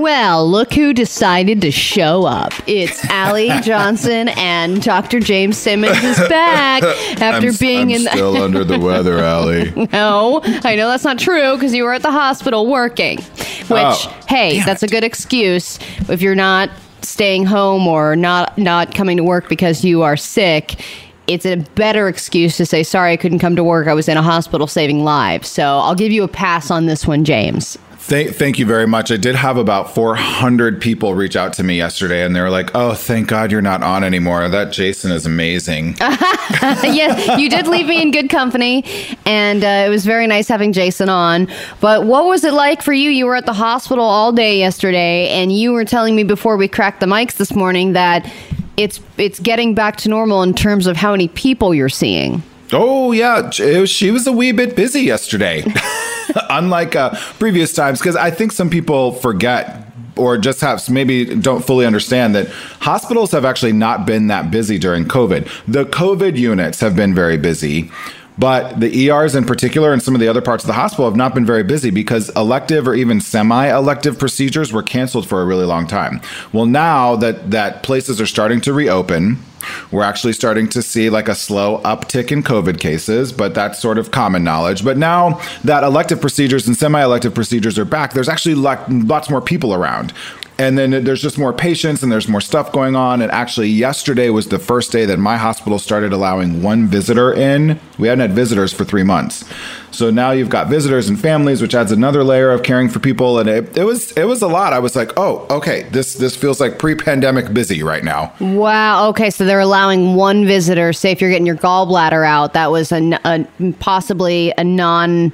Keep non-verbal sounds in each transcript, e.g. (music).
Well, look who decided to show up. It's Allie (laughs) Johnson and Dr. James Simmons is back (laughs) after I'm, being I'm in the. still under the weather, (laughs) Allie. No, I know that's not true because you were at the hospital working. Which, Oh, hey, that's a good excuse if you're not staying home or not not coming to work because you are sick. It's a better excuse to say, sorry, I couldn't come to work. I was in a hospital saving lives. So I'll give you a pass on this one, James. Thank, thank you very much. I did have about 400 people reach out to me yesterday, and they were like, "Oh, thank God you're not on anymore. That Jason is amazing." (laughs) yes, you did leave me in good company, and uh, it was very nice having Jason on. But what was it like for you? You were at the hospital all day yesterday, and you were telling me before we cracked the mics this morning that it's it's getting back to normal in terms of how many people you're seeing. Oh yeah, she was a wee bit busy yesterday, (laughs) unlike uh, previous times. Because I think some people forget or just have maybe don't fully understand that hospitals have actually not been that busy during COVID. The COVID units have been very busy. But the ERs in particular and some of the other parts of the hospital have not been very busy because elective or even semi-elective procedures were canceled for a really long time. Well, now that that places are starting to reopen, we're actually starting to see like a slow uptick in COVID cases, but that's sort of common knowledge. But now that elective procedures and semi elective procedures are back, there's actually lo- lots more people around. And then there's just more patients and there's more stuff going on. And actually, yesterday was the first day that my hospital started allowing one visitor in. We hadn't had visitors for three months. So now you've got visitors and families, which adds another layer of caring for people. And it, it was it was a lot. I was like, oh, okay, this this feels like pre-pandemic busy right now. Wow. Okay, so they're allowing one visitor. Say if you're getting your gallbladder out, that was a possibly a non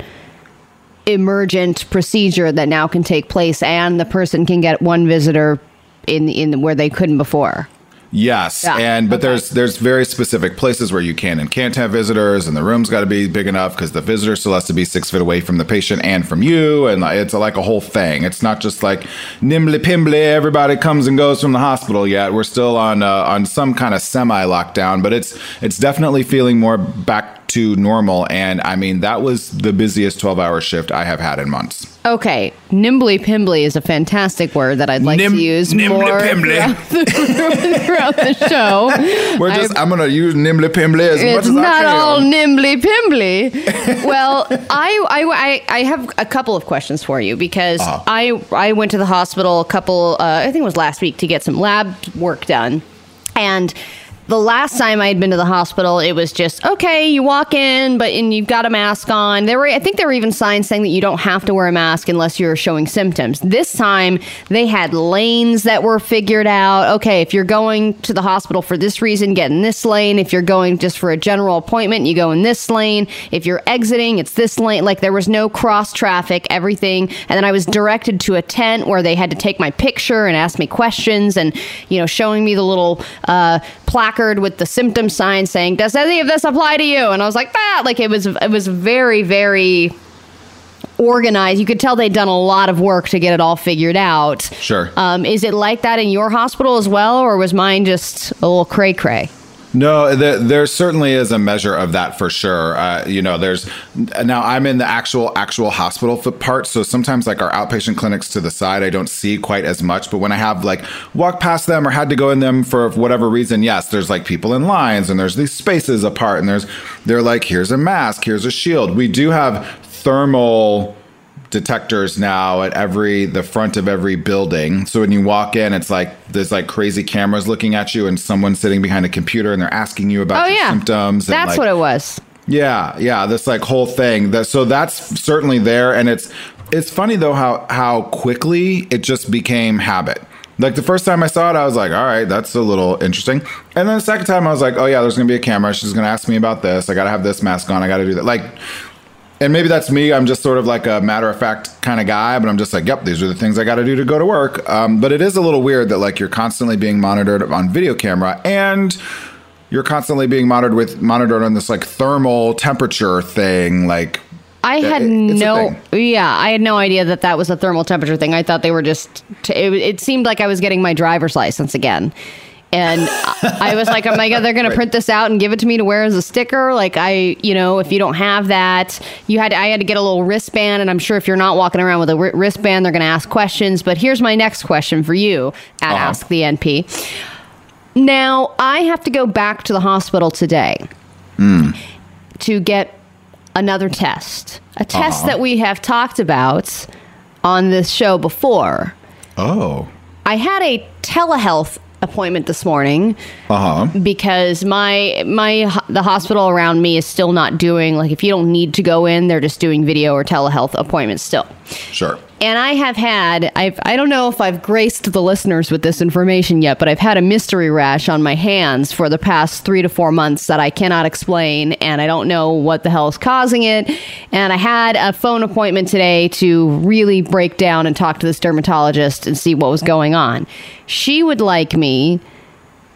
emergent procedure that now can take place, and the person can get one visitor in in where they couldn't before. Yes, Yeah, and but okay. there's there's very specific places where you can and can't have visitors, and the room's got to be big enough because the visitor still has to be six feet away from the patient and from you, and like, it's like a whole thing. It's not just like nimbly pimbly, everybody comes and goes from the hospital yet. We're still on uh, on some kind of semi lockdown, but it's it's definitely feeling more back to normal. And I mean, that was the busiest twelve hour shift I have had in months. Okay, nimbly pimbly is a fantastic word that I'd like Nim- to use nimbly more pimbly. throughout the, (laughs) throughout the show. (laughs) We're just I'm gonna use nimbly pimbly as much as I can. It's not all nimbly pimbly. (laughs) well, I, I, I, I have a couple of questions for you because Uh-huh. I, I went to the hospital a couple, uh, I think it was last week, to get some lab work done. And the last time I had been to the hospital, it was just okay. You walk in, but and you've got a mask on. There were, I think, there were even signs saying that you don't have to wear a mask unless you're showing symptoms. This time, they had lanes that were figured out. Okay, if you're going to the hospital for this reason, get in this lane. If you're going just for a general appointment, you go in this lane. If you're exiting, it's this lane. Like there was no cross traffic. Everything, and then I was directed to a tent where they had to take my picture and ask me questions, and you know, showing me the little uh, placard with the symptom sign saying, "Does any of this apply to you?" And I was like, "Ah!" Like it was, it was very, very organized. You could tell they'd done a lot of work to get it all figured out. Sure. Um, is it like that in your hospital as well, or was mine just a little cray cray? No, there, there certainly is a measure of that for sure. Uh, you know, there's now I'm in the actual actual hospital part, so sometimes like our outpatient clinics to the side, I don't see quite as much. But when I have like walked past them or had to go in them for whatever reason, yes, there's like people in lines and there's these spaces apart, and there's they're like here's a mask, here's a shield. We do have thermal detectors now at every the front of every building so when you walk in it's like there's like crazy cameras looking at you and someone sitting behind a computer and they're asking you about Oh your yeah, symptoms and, That's like- what it was. yeah yeah this like whole thing that so that's certainly there and it's it's funny though how how quickly it just became habit like the first time I saw it, I was like, all right, that's a little interesting. And then the second time, I was like, oh, yeah, there's going to be a camera. She's going to ask me about this. I got to have this mask on. I got to do that. Like, and maybe that's me. I'm just sort of like a matter of fact kind of guy, but I'm just like, yep, these are the things I got to do to go to work. Um, but it is a little weird that like you're constantly being monitored on video camera and you're constantly being monitored with monitored on this like thermal temperature thing. Like, I had it- no, yeah, I had no idea that that was a thermal temperature thing. I thought they were just. T- it, it seemed like I was getting my driver's license again, And I was like, oh my God, they're going (laughs) to print this out and give it to me to wear as a sticker. Like, I, you know, if you don't have that, you had, I had to get a little wristband. And I'm sure if you're not walking around with a wristband, they're going to ask questions. But here's my next question for you at Uh-huh. Ask the NP. Now, I have to go back to the hospital today to get another test, a test Uh-huh. that we have talked about on this show before. Oh. I had a telehealth appointment this morning Uh huh. because my my the hospital around me is still not doing like if you don't need to go in, they're just doing video or telehealth appointments still. Sure. And I have had I've I don't know if I've graced the listeners with this information yet, but I've had a mystery rash on my hands for the past 3 to 4 months that I cannot explain and I don't know what the hell is causing it. And I had a phone appointment today to really break down and talk to this dermatologist and see what was going on. She would like me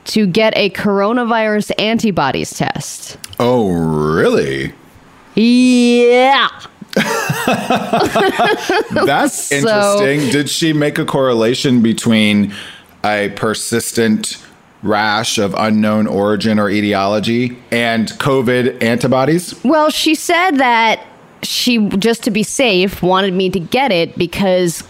to get a coronavirus antibodies test. Oh, really? Yeah. (laughs) That's interesting. Did she make a correlation between a persistent rash of unknown origin or etiology and COVID antibodies? Well, she said that she just to be safe wanted me to get it because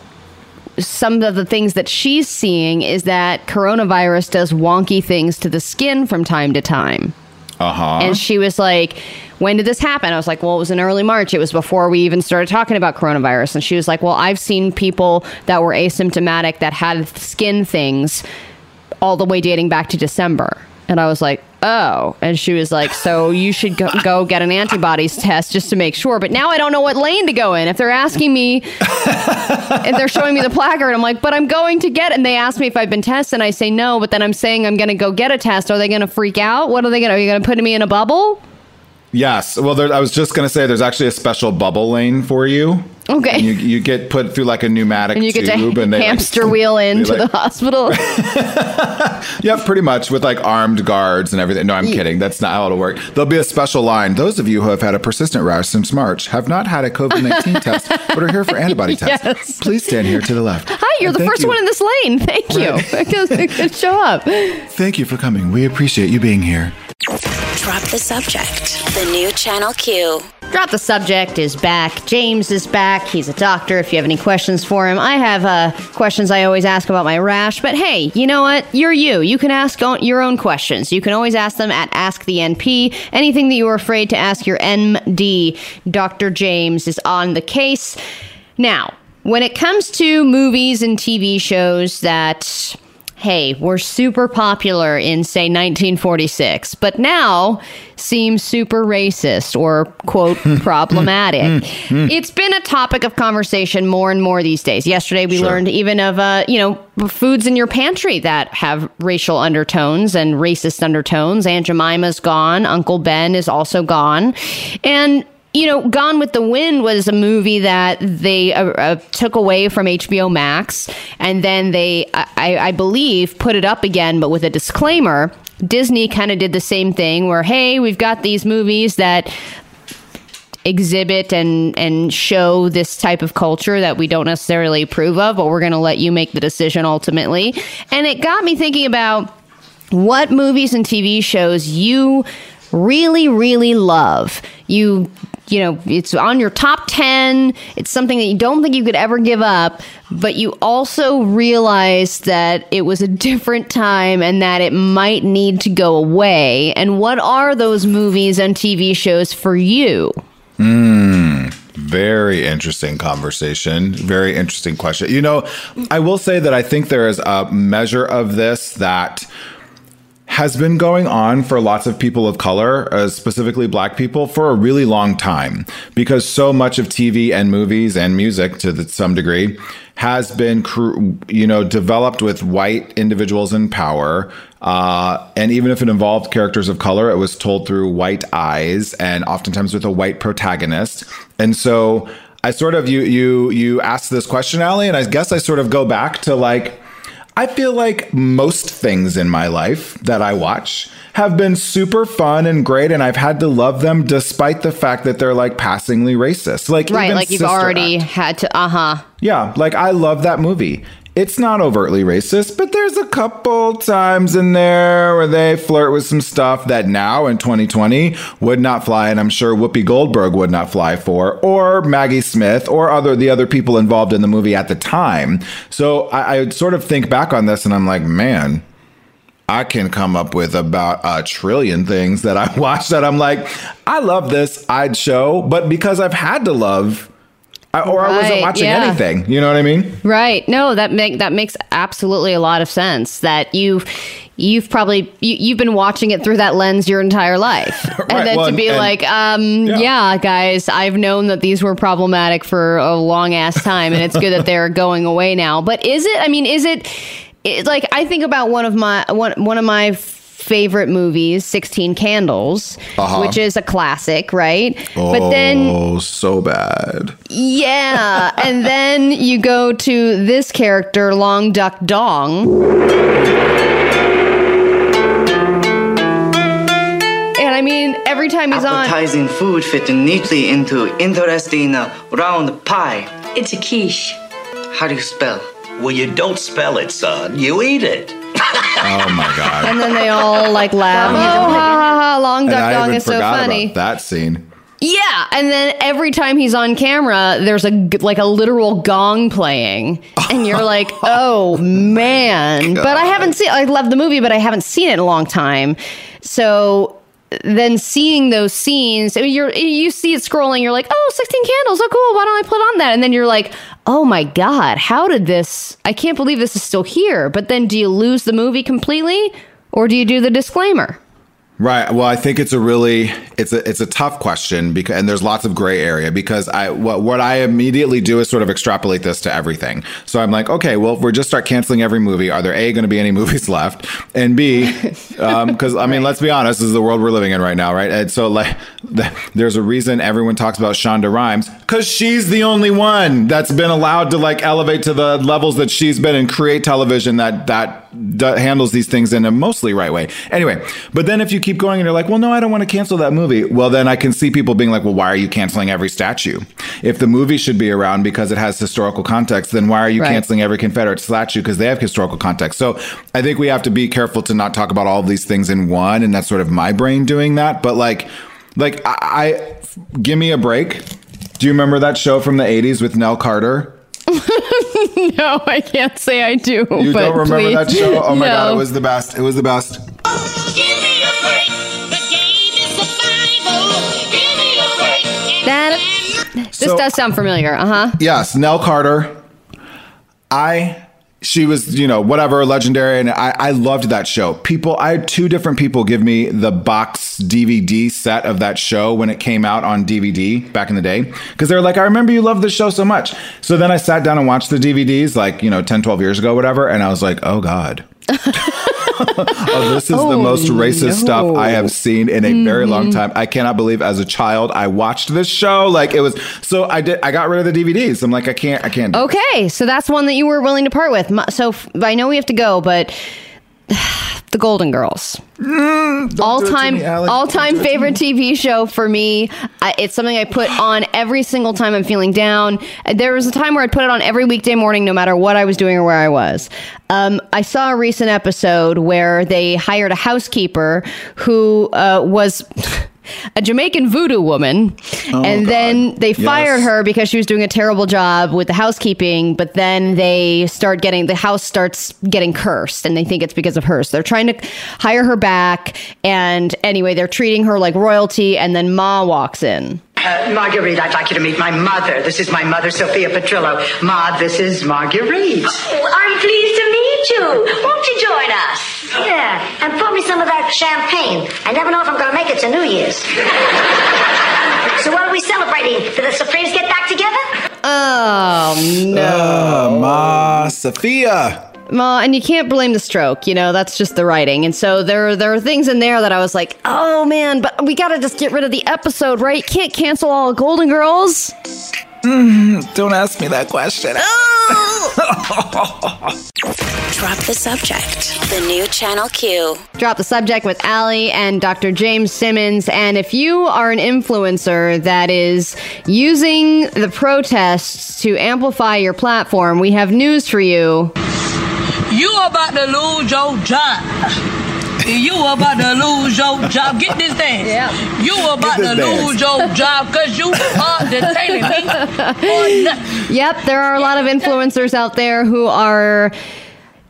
some of the things that she's seeing is that coronavirus does wonky things to the skin from time to time. Uh huh. And she was like, When did this happen? I was like, Well, it was in early March. It was before we even started talking about coronavirus. And she was like, Well, I've seen people that were asymptomatic that had skin things all the way dating back to December. And I was like, Oh. And she was like, So you should go, go get an antibodies test just to make sure. But now I don't know what lane to go in. If they're asking me, (laughs) if they're showing me the placard, I'm like, But I'm going to get it. And they ask me if I've been tested. And I say no. But then I'm saying I'm going to go get a test. Are they going to freak out? What are they going to, are you going to put me in a bubble? Yes. Well, there, I was just going to say there's actually a special bubble lane for you. Okay. And you, you get put through like a pneumatic and you get tube to and they like- hamster wheel into like- the hospital. (laughs) Yep, pretty much with like armed guards and everything. No, I'm kidding. That's not how it'll work. There'll be a special line. Those of you who have had a persistent rash since March have not had a COVID 19 (laughs) test, but are here for antibody tests. Yes. Please stand here to the left. Hi, you're And the first you. one in this lane. Thank you. (laughs) Good show up. Thank you for coming. We appreciate you being here. Drop the subject. The new Channel Q. Drop the subject is back. James is back. He's a doctor. If you have any questions for him, I have uh, questions I always ask about my rash. But hey, you know what? You're you. You can ask on- your own questions. You can always ask them at Ask the NP. Anything that you are afraid to ask your MD, Dr. James, is on the case. Now, when it comes to movies and TV shows that hey, were super popular in, say, 1946, but now seem super racist or, quote, (laughs) mm, problematic. Mm, mm. it's been a topic of conversation more and more these days. Yesterday, we Sure. learned even of, uh, you know, foods in your pantry that have racial undertones and racist undertones. Aunt Jemima's gone. Uncle Ben is also gone. And you know, Gone with the Wind was a movie that they uh, uh, took away from HBO Max, and then they, I, I believe, put it up again, but with a disclaimer. Disney kind of did the same thing, where hey, we've got these movies that exhibit and and show this type of culture that we don't necessarily approve of, but we're going to let you make the decision ultimately. And it got me thinking about what movies and TV shows you really really love. You you know, it's on your top 10. It's something that you don't think you could ever give up, but you also realize that it was a different time and that it might need to go away. And what are those movies and TV shows for you? Mm, Very interesting conversation. Very interesting question. You know, I will say that I think there is a measure of this that has been going on for lots of people of color, uh, specifically black people, for a really long time because so much of TV and movies and music to the, some degree has been, you know, developed with white individuals in power. Uh, and even if it involved characters of color, it was told through white eyes and oftentimes with a white protagonist. And so I sort of, you, you, you asked this question, Allie, and I guess I sort of go back to like, I feel like most things in my life that I watch have been super fun and great, and I've had to love them despite the fact that they're like passingly racist. Like Right, like you've already Act. had to, uh huh. Yeah, like I love that movie. It's not overtly racist, but there's a couple times in there where they flirt with some stuff that now in 2020 would not fly, and I'm sure Whoopi Goldberg would not fly for, or Maggie Smith, or other the other people involved in the movie at the time. So I, I sort of think back on this, and I'm like, man. I can come up with about a trillion things that I (laughs) watch that I'm like, I love this, I'd show, but because I've had to love I, or I wasn't watching yeah. anything. You know what I mean? Right. No, that make that makes absolutely a lot of sense. That you you've probably you, you've been watching it through that lens your entire life, (laughs) Right, and then well, to be and- like, um, Yeah. yeah. guys, I've known that these were problematic for a long ass time, and it's good that they're (laughs) going away now. But is it? I mean, is it? it like I think about one of my one one of my favorite movies 16 candles Uh-huh. which is a classic right but then oh, so bad. yeah. and then you go to this character, Long Duck Dong. And I mean, every time he's on. Appetizing food fitting neatly into interesting uh, round pie. It's a quiche. How do you spell? Well, you don't spell it, son. You eat it. Oh my god. And then they all like laugh. Oh, ha ha ha! Long and Duck I Dong even is so funny. about that scene. Yeah, and then every time he's on camera, there's a g- like a literal gong playing, and you're like, (laughs) oh, oh man. But I haven't seen. I love the movie, but I haven't seen it in a long time. So then seeing those scenes, I mean, you're you see it scrolling, you're like, oh, 16 candles, oh cool. Why don't I put on that? And then you're like, oh my god, how did this? I can't believe this is still here. But then, do you lose the movie completely, or do you do the disclaimer? Right. Well, I think it's a really it's a it's a tough question because and there's lots of gray area because I what what I immediately do is sort of extrapolate this to everything. So I'm like, okay, well, if we just start canceling every movie, are there a going to be any (laughs) movies left, and b um, because I mean, let's be honest, this is the world we're living in right now, right? And so like, th- there's a reason everyone talks about Shonda Rhimes because she's the only one that's been allowed to like elevate to the levels that she's been and create television that that that handles these things in a mostly right way. Anyway, but then if you keep going and you're like, well, no, I don't want to cancel that movie. Well, then I can see people being like, well, why are you canceling every statue? If the movie should be around because it has historical context, then why are you Right. canceling every Confederate statue because they have historical context? So I think we have to be careful to not talk about all of these things in one, and that's sort of my brain doing that. But like, like I, I give me a break. Do you remember that show from the '80s with Nell Carter? (laughs) No, I can't say I do. You but don't remember please. that show? Oh my god, it was the best. It was the best. This So- does sound familiar. Uh huh. Yes, Nell Carter. I she was, you know, whatever, legendary, and I, I loved that show. People, I had two different people give me the box DVD set of that show when it came out on DVD back in the day. Because they were like, I remember you loved this show so much. So then I sat down and watched the DVDs like, you know, 10, 12 years ago, whatever, and I was like, oh God. Oh, this is the most oh, racist stuff I have seen in a very long mm-hmm. time. I cannot believe as a child I watched this show. Like it was so I did I got rid of the DVDs. I'm like I can't I can't. do Okay, so that's one that you were willing to part with. So I know we have to go, but (sighs) the Golden Girls, all it to time, me, all time do it to favorite TV show for me. I, it's something I put on every single time I'm feeling down. There was a time where I'd put it on every weekday morning, no matter what I was doing or where I was. Um, I saw a recent episode where they hired a housekeeper who uh, was. (laughs) A Jamaican voodoo woman, and God. then they fired Yes. her because she was doing a terrible job with the housekeeping. But then they start getting the house starts getting cursed, and they think it's because of her. So they're trying to hire her back. And anyway, they're treating her like royalty. And then Ma walks in. Uh, Marguerite, I'd like you to meet my mother. This is my mother, Sophia Petrillo. Ma, this is Marguerite. I'm pleased to meet you. Won't you join us? Yeah, and pour me some of that champagne. I never know if I'm going to make it to New Year's. so what are we celebrating? Did the Supremes get back together? Oh no, Uh, Ma Sophia. Ma! And you can't blame the stroke. You know that's just the writing. And so there, there are things in there that I was like, oh man, but we gotta just get rid of the episode, right? Can't cancel all Golden Girls. Mm-hmm. Don't ask me that question. (laughs) Drop the subject. The new Channel Q. Drop the subject with Allie and Dr. James Simmons. And if you are an influencer that is using the protests to amplify your platform, we have news for you. You are about to lose your job. You about to lose your job. Get this dance. Yeah. You about to dance. lose your job because you are detaining me. Yep, there are a lot of influencers out there who are,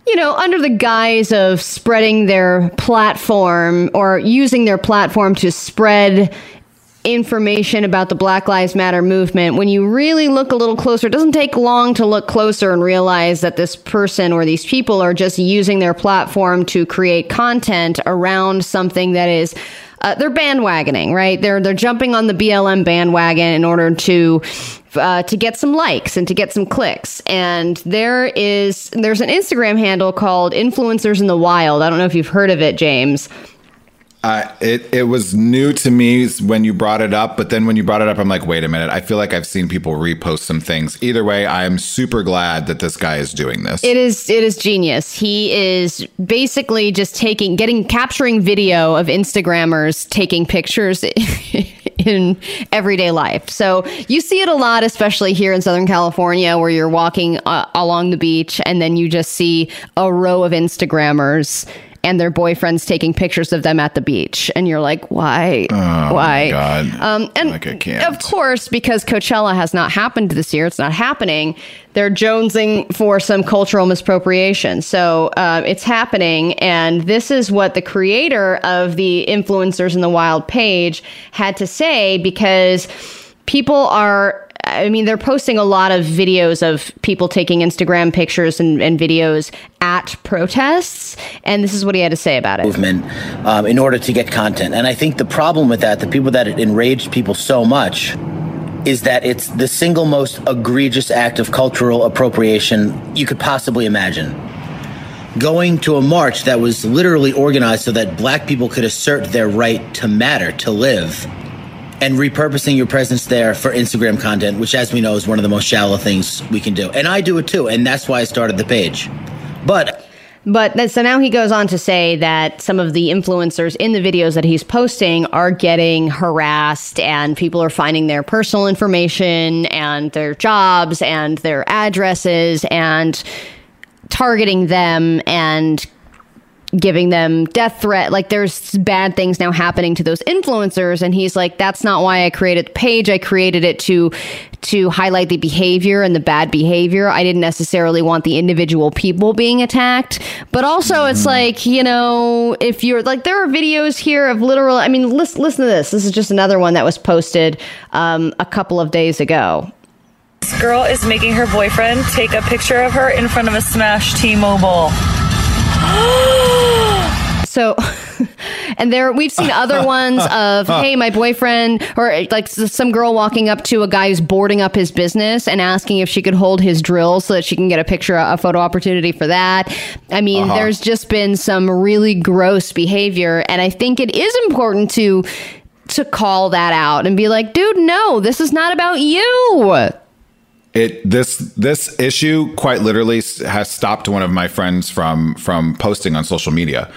you know, under the guise of spreading their platform or using their platform to spread information about the Black Lives Matter movement. When you really look a little closer, it doesn't take long to look closer and realize that this person or these people are just using their platform to create content around something that is uh, they're bandwagoning, right? They're they're jumping on the BLM bandwagon in order to uh, to get some likes and to get some clicks. And there is there's an Instagram handle called Influencers in the Wild. I don't know if you've heard of it, James. Uh, it it was new to me when you brought it up, but then when you brought it up, I'm like, wait a minute. I feel like I've seen people repost some things. Either way, I am super glad that this guy is doing this. It is it is genius. He is basically just taking getting capturing video of Instagrammers taking pictures (laughs) in everyday life. So you see it a lot especially here in Southern California where you're walking uh, along the beach and then you just see a row of Instagrammers and their boyfriends taking pictures of them at the beach and you're like why why Oh God. um, and Like, I can't. of course, because Coachella has not happened this year, it's not happening. They're jonesing for some cultural misappropriation. So uh, it's happening. And this is what the creator of the Influencers in the Wild page had to say because people are. I mean, they're posting a lot of videos of people taking Instagram pictures and, and videos at protests. And this is what he had to say about it. movement um, in order to get content. And I think the problem with that, the people that it enraged people so much, is that it's the single most egregious act of cultural appropriation you could possibly imagine. Going to a march that was literally organized so that black people could assert their right to matter, to live, and repurposing your presence there for Instagram content, which, as we know, is one of the most shallow things we can do. And I do it too, and that's why I started the page. But But then, so now he goes on to say that some of the influencers in the videos that he's posting are getting harassed and people are finding their personal information and their jobs and their addresses and targeting them and giving them death threat. Like there's bad things now happening to those influencers. And he's like that's not why i created the page. I created it to to highlight the behavior and the bad behavior. I didn't necessarily want the individual people being attacked. But also it's like you know if you're like there are videos here of literal i mean listen, listen to this. This is just another one that was posted um, a couple of days ago. This girl is making her boyfriend take a picture of her in front of a Smash T-Mobile. (gasps) So, (laughs) and there we've seen other (laughs) ones of, hey, my boyfriend, or like some girl walking up to a guy who's boarding up his business and asking if she could hold his drill so that she can get a picture, a photo opportunity for that. I mean, Uh-huh. there's just been some really gross behavior, and I think it is important to to call that out and be like, dude, no, this is not about you. It this this issue quite literally has stopped one of my friends from from posting on social media.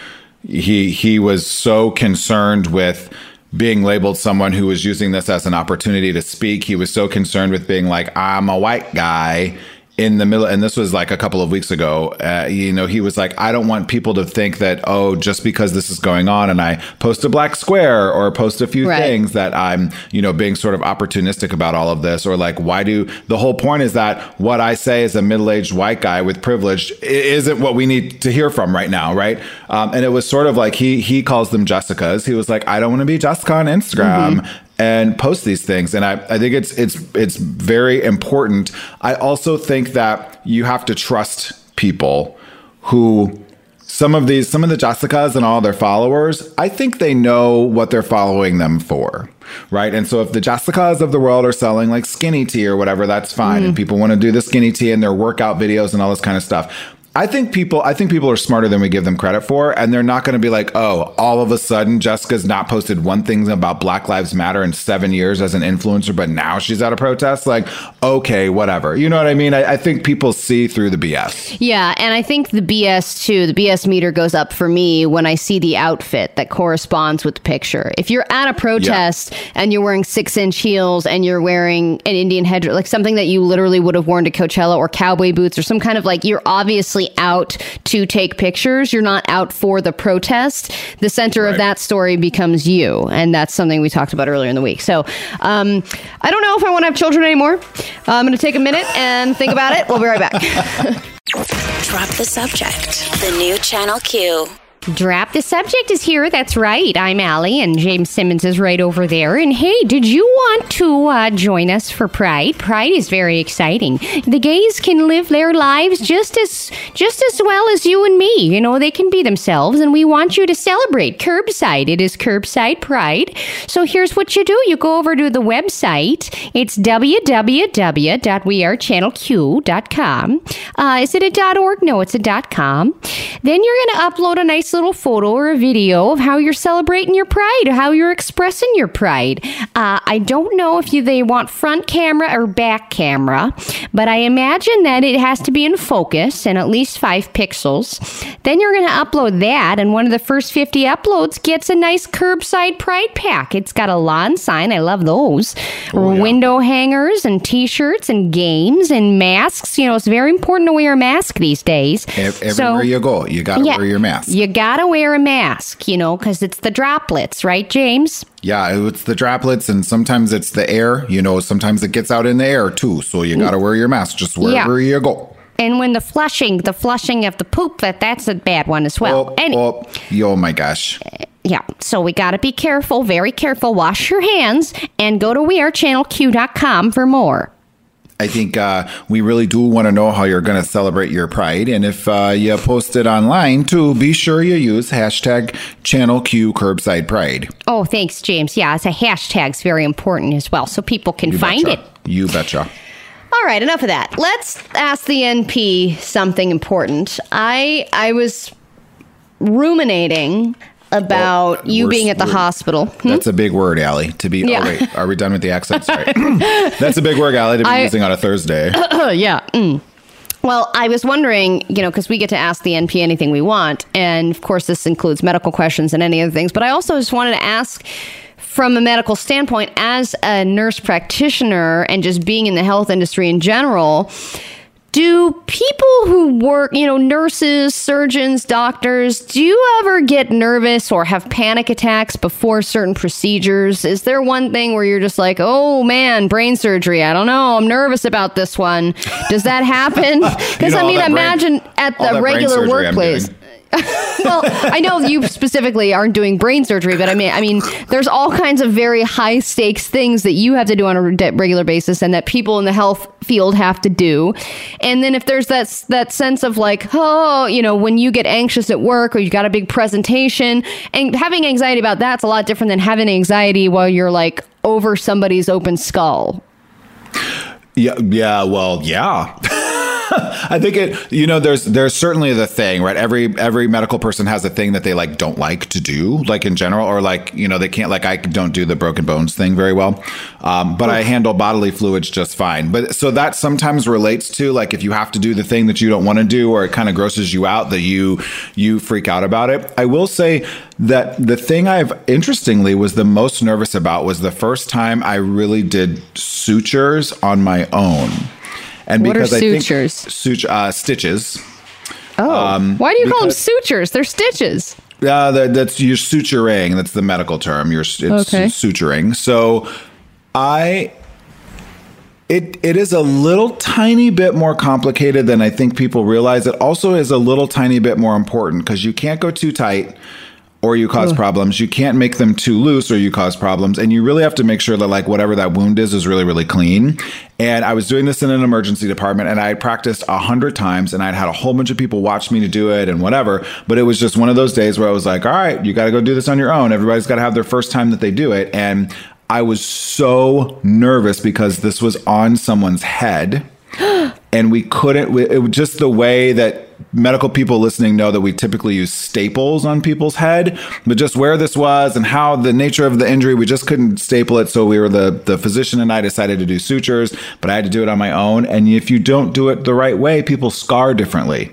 He he was so concerned with being labeled someone who was using this as an opportunity to speak. He was so concerned with being like i'm a white guy in the middle and this was like a couple of weeks ago uh, you know he was like i don't want people to think that oh just because this is going on and i post a black square or post a few Right. things that i'm you know being sort of opportunistic about all of this or like why do the whole point is that what i say as a middle-aged white guy with privilege isn't what we need to hear from right now right? Um, and it was sort of like he he calls them jessicas. He was like i don't want to be jessica on instagram and post these things. And I, I think it's it's it's very important. I also think that you have to trust people who some of these some of the jessicas and all their followers i think they know what they're following them for right? And so if the jessicas of the world are selling like skinny tea or whatever that's fine. And mm. people want to do the skinny tea and their workout videos and all this kind of stuff I think people I think people are smarter than we give them credit for and they're not going to be like, "Oh, all of a sudden Jessica's not posted one thing about Black Lives Matter in 7 years as an influencer, but now she's at a protest." Like, okay, whatever. You know what I mean? I, I think people see through the BS. Yeah, and I think the BS too, the BS meter goes up for me when I see the outfit that corresponds with the picture. If you're at a protest and you're wearing six inch heels and you're wearing an Indian head, like something that you literally would have worn to Coachella or cowboy boots or some kind of like, you're obviously out to take pictures. You're not out for the protest. The center of that story becomes you. And that's something we talked about earlier in the week. So um, I don't know if I want to have children anymore. Uh, I'm going to take a minute and think about it. We'll be right back. (laughs) Drop the subject. The new Channel Q. Drop the subject is here. That's right. I'm Allie, and James Simmons is right over there. And hey, did you want to uh, join us for Pride? Pride is very exciting. The gays can live their lives just as just as well as you and me. You know, they can be themselves, and we want you to celebrate curbside. It is curbside Pride. So here's what you do: you go over to the website. It's www.wearechannelq.com. Uh, is it a .org? No, it's a .com. Then you're going to upload a nice little photo or a video of how you're celebrating your pride, how you're expressing your pride. Uh, I don't know if you, they want front camera or back camera, but I imagine that it has to be in focus and at least five pixels. Then you're going to upload that, and one of the first 50 uploads gets a nice curbside pride pack. It's got a lawn sign. I love those. Window hangers and t shirts and games and masks. You know, it's very important to wear a mask these days. Ev- Everywhere So- you go, you got to Yeah. wear your mask. You gotta wear a mask, you know, because it's the droplets, right, James? Yeah, it's the droplets, and sometimes it's the air. You know, sometimes it gets out in the air too. So you got to wear your mask just wherever you go. And when the flushing, the flushing of the poop, that that's a bad one as well. Oh, and oh, yo, my gosh. yeah, so we gotta be careful, very careful. Wash your hands and go to wearechannelq.com for more. I think uh, we really do want to know how you're going to celebrate your pride. And if uh, you post it online too, be sure you use hashtag channel Q curbside pride. Oh, thanks, James. Yeah, it's a hashtag's very important as well, so people can You find betcha. it. You betcha. All right, enough of that. Let's ask the NP something important. I I was ruminating about you being at the hospital. Hmm? That's a big word, Allie. To be, Yeah. oh, wait, are we done with the accent? Sorry. (laughs) (laughs) That's a big word, Allie, to be I- using on a Thursday. (coughs) yeah. mm. Well, I was wondering, you know, because we get to ask the NP anything we want. And of course, this includes medical questions and any other things. But I also just wanted to ask from a medical standpoint, as a nurse practitioner and just being in the health industry in general, do people who work, you know, nurses, surgeons, doctors, do you ever get nervous or have panic attacks before certain procedures? Is there one thing where you're just like, oh man, brain surgery? I don't know. I'm nervous about this one. Does that happen? (laughs) Because know, I mean, that brain- imagine at the regular workplace. (laughs) well, I know you specifically aren't doing brain surgery, but I mean, I mean, there's all kinds of very high stakes things that you have to do on a regular basis, and that people in the health field have to do. And then if there's that that sense of like, oh, you know, when you get anxious at work or you got a big presentation, and having anxiety about that's a lot different than having anxiety while you're like over somebody's open skull. Yeah, yeah, well, yeah. (laughs) (laughs) I think it you know there's there's certainly the thing, right? Every every medical person has a thing that they like don't like to do, like in general or like, you know, they can't like I don't do the broken bones thing very well. Um, but I handle bodily fluids just fine. But so that sometimes relates to like if you have to do the thing that you don't want to do or it kind of grosses you out that you you freak out about it. I will say that the thing I've interestingly was the most nervous about was the first time I really did sutures on my own. And What are because I sutures? think suture uh, stitches. Oh, Um, why do you call them sutures? They're stitches. Uh, that, that's you're suturing. That's the medical term. You're it's Okay. suturing. So I it it is a little tiny bit more complicated than I think people realize. It also is a little tiny bit more important because you can't go too tight or you cause problems. You can't make them too loose or you cause problems. And you really have to make sure that like whatever that wound is is really, really clean. And I was doing this in an emergency department and I had practiced a hundred times and I'd had a whole bunch of people watch me to do it and whatever. But it was just one of those days where I was like, all right, you got to go do this on your own. Everybody's got to have their first time that they do it. And I was so nervous because this was on someone's head (gasps) and we couldn't it was just the way that medical people listening know that we typically use staples on people's head, but just where this was and how the nature of the injury, we just couldn't staple it. So we were the the physician and I decided to do sutures, but I had to do it on my own. And if you don't do it the right way, people scar differently.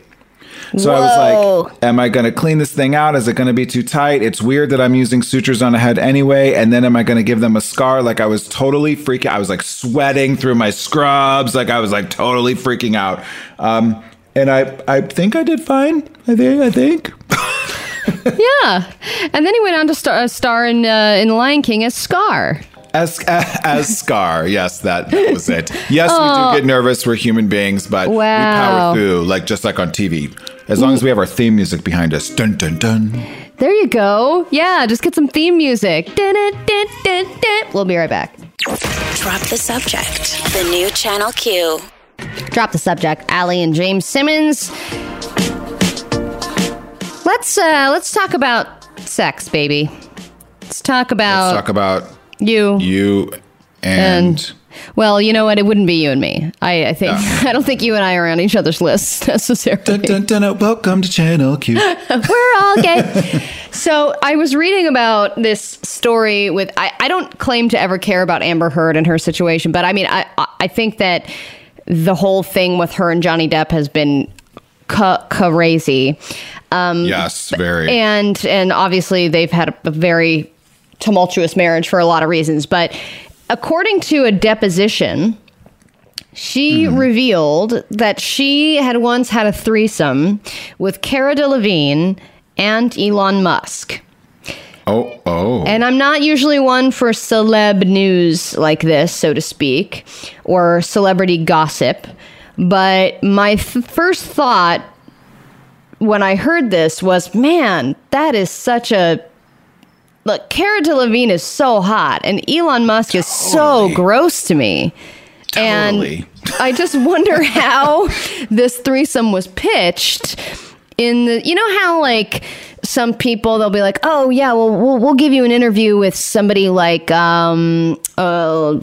So I was like, am I going to clean this thing out? Is it going to be too tight? It's weird that I'm using sutures on a head anyway. And then am I going to give them a scar? Like I was totally freaking I was like sweating through my scrubs. Like I was like totally freaking out. Um, and I, I think I did fine. I think, I think. (laughs) yeah. And then he went on to star, uh, star in, uh, in Lion King as Scar. As, as (laughs) Scar, yes, that, that was it. Yes, we Oh. do get nervous. We're human beings, but we Wow. power through, like just like on TV. As long as we have our theme music behind us. Dun dun dun. There you go. Yeah, just get some theme music. Dun, dun, dun, dun, dun. We'll be right back. Drop the subject. The new Channel Q. Drop the subject. Allie and James Simmons. Let's uh let's talk about sex, baby. Let's talk about Let's talk about you you and, and well, you know what? It wouldn't be you and me. I, I think (laughs) I don't think you and I are on each other's lists (laughs) necessarily. Dun, dun, dun, dun, welcome to Channel Q. (laughs) We're all gay. so I was reading about this story with I, I don't claim to ever care about Amber Heard and her situation, but I mean I I think that the whole thing with her and Johnny Depp has been ca- crazy. Um, yes, very. and and obviously they've had a, a very tumultuous marriage for a lot of reasons but according to a deposition she mm-hmm. revealed that she had once had a threesome with Cara Delevingne and Elon Musk. oh, oh. And I'm not usually one for celeb news like this, so to speak, or celebrity gossip. But my th- first thought when I heard this was, man, that is such a. Look, Cara Delevingne is so hot, and Elon Musk is so gross to me. Totally. And I just wonder (laughs) how this threesome was pitched in the you know how like some people they'll be like oh yeah well we'll, we'll give you an interview with somebody like um uh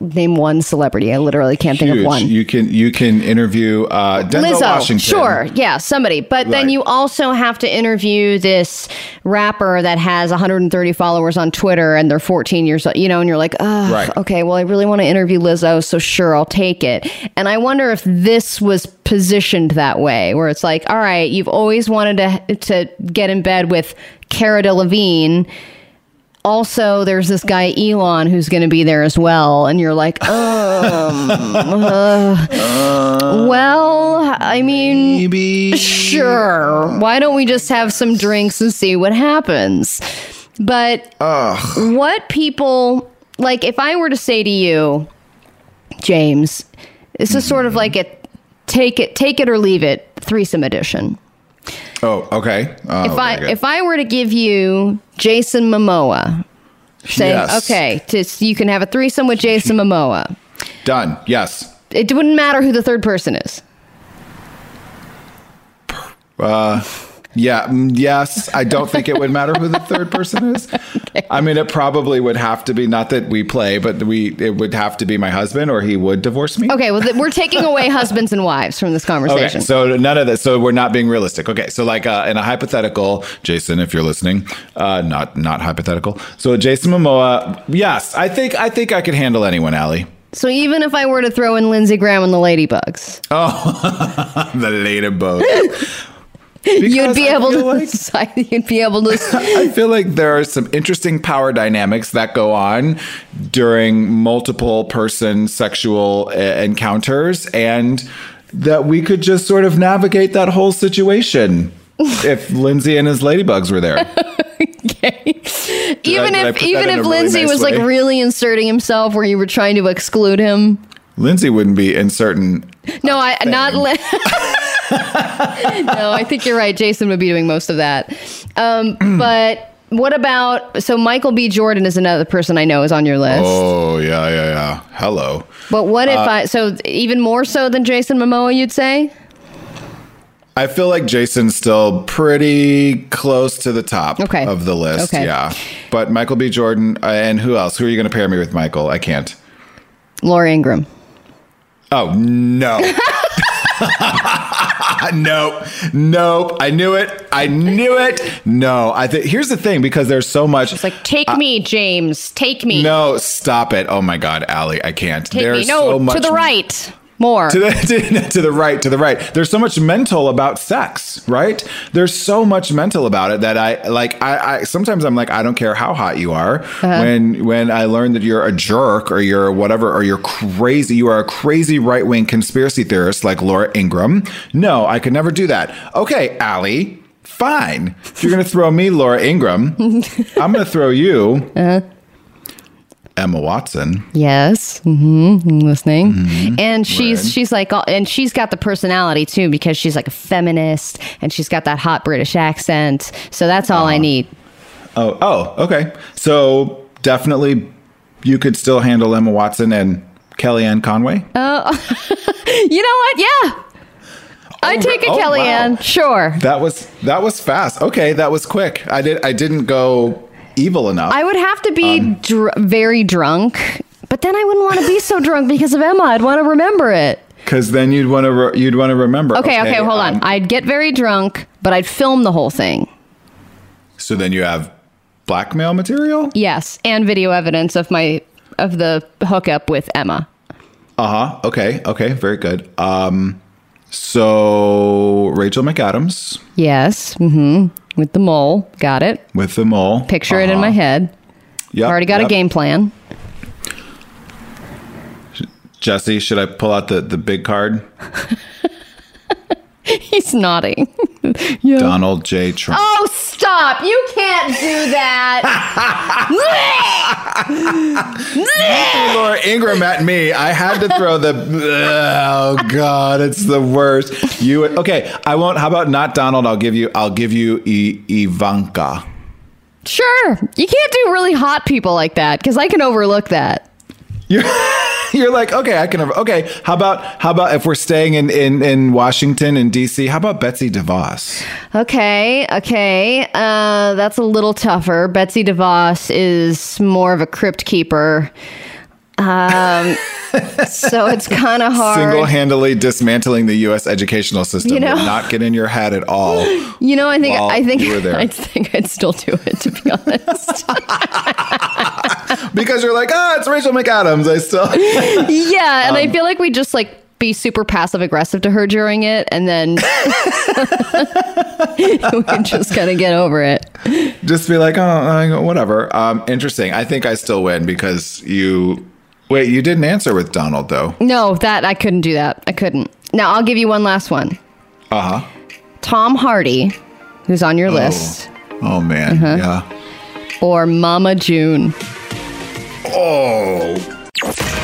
name one celebrity i literally can't think of one You can you can interview uh, Denzel Lizzo, Washington. sure, yeah, somebody. But then you also have to interview this rapper that has 130 followers on Twitter, and they're 14 years old. You know, and you're like, oh, Right. okay, well, I really want to interview Lizzo, so sure, I'll take it. And I wonder if this was positioned that way, where it's like, all right, you've always wanted to to get in bed with Cara Delevingne. Also, there's this guy Elon who's going to be there as well, and you're like, um, (laughs) uh, well, I mean, Maybe. sure. Why don't we just have some drinks and see what happens? But what people like, if I were to say to you, James, this is sort of like a take it, take it or leave it threesome edition. Oh, okay. Oh, if I good. if I were to give you Jason Momoa, say Yes. okay, to, you can have a threesome with Jason Momoa. done. Yes. It wouldn't matter who the third person is. Uh, yeah. mm, Yes. I don't think it would matter who the third person is. (laughs) I mean, it probably would have to be not that we play, but we it would have to be my husband, or he would divorce me. Okay, well, th- we're taking away (laughs) husbands and wives from this conversation. Okay, so none of this. So we're not being realistic. Okay, so like uh, in a hypothetical, Jason, if you're listening, uh, not not hypothetical. So Jason Momoa, yes, I think I think I could handle anyone, Allie. So even if I were to throw in Lindsey Graham and the Ladybugs, Oh, (laughs) the ladybug. (laughs) you'd be able to like- decide. You'd be able to. I feel like there are some interesting power dynamics that go on during multiple person sexual uh, encounters, and that we could just sort of navigate that whole situation (laughs) if Lindsey and his ladybugs were there. (laughs) even did I if even if a really Lindsey nice was like really inserting himself where you were trying to exclude him. Lindsey wouldn't be inserting. No, I not. Li- (laughs) no, I think you're right. Jason would be doing most of that. Um, (clears throat) but what about so Michael B. Jordan is another person I know is on your list. Oh yeah, yeah, yeah. Hello. But what if Uh, I so even more so than Jason Momoa? You'd say. I feel like Jason's still pretty close to the top Okay. of the list. Okay. Yeah. But Michael B. Jordan uh, and who else? Who are you going to pair me with, Michael? I can't. Laura Ingraham. Oh, no. (laughs) (laughs) nope, nope. I knew it. I knew it. No, I think here's the thing because there's so much. It's like, take uh, me, James. Take me. no, stop it. Oh my God, Allie, I can't. Take there's me. No, so much to the right. More. to the (laughs) to, to the right to the right. There's so much mental about sex right? There's so much mental about it that i like i, I sometimes i'm like i don't care how hot you are. Uh-huh. When when i learn that you're a jerk or you're whatever or you're crazy you are a crazy right-wing conspiracy theorist like laura ingraham. No i could never do that. Okay Allie, fine. If you're gonna throw me laura ingraham (laughs) i'm gonna throw you uh-huh. Emma watson Yes, hmm I'm listening. Mm-hmm. And she's Word. she's like, and she's got the personality too because she's like a feminist and she's got that hot British accent. So that's all I uh-huh. need. Oh, oh, okay. So definitely, you could still handle Emma Watson and Kellyanne Conway. Oh, (laughs) you know what? Yeah, oh, I take a oh, Kellyanne. wow. Sure. That was that was fast. Okay, that was quick. I did. I didn't go evil enough. I would have to be Um, dr- very drunk, but then I wouldn't want to be so drunk because of Emma. I'd want to remember it. Because then you'd want to re- you'd want to remember. Okay, okay, hold on. um, I'd get very drunk, but I'd film the whole thing. so then you have blackmail material. Yes, and video evidence of my of the hookup with Emma. Uh huh. Okay. Okay. Very good. Um. So Rachel McAdams Yes, mm-hmm. With the mole, got it. with the mole. Picture it in my uh-huh. head. Yep, Already got yep. a game plan. Jesse, should I pull out the the big card? (laughs) (laughs) He's nodding. (laughs) yeah. Donald J. Trump. Oh, stop! You can't do that. (laughs) Laura Ingraham at me. I had to throw the. Oh God, it's the worst. You okay? I won't. How about not Donald? I'll give you. I'll give you I, Ivanka. sure, you can't do really hot people like that because I can overlook that. You're, (laughs) you're like okay. I can. Okay. How about how about if we're staying in in in Washington and D.C. How about Betsy DeVos? Okay, okay. Uh, that's a little tougher. Betsy DeVos is more of a crypt keeper. Um, so it's (laughs) kind of hard. Single-handedly dismantling the U.S. educational system You know- not get in your head at all. You know, I think I think you. (laughs) I think I'd still do it to be honest. (laughs) because you're like, ah, it's Rachel McAdams. I still. yeah, and Um, I feel like we just like be super passive aggressive to her during it, and then we can just kind of get over it. just be like, oh, uh, whatever. Um, interesting. I think I still win because you. Wait, you didn't answer with Donald though. No, that I couldn't do that. I couldn't. Now I'll give you one last one. Uh huh. Tom Hardy, who's on your list, Oh man, Uh-huh. yeah. or Mama June. Oh.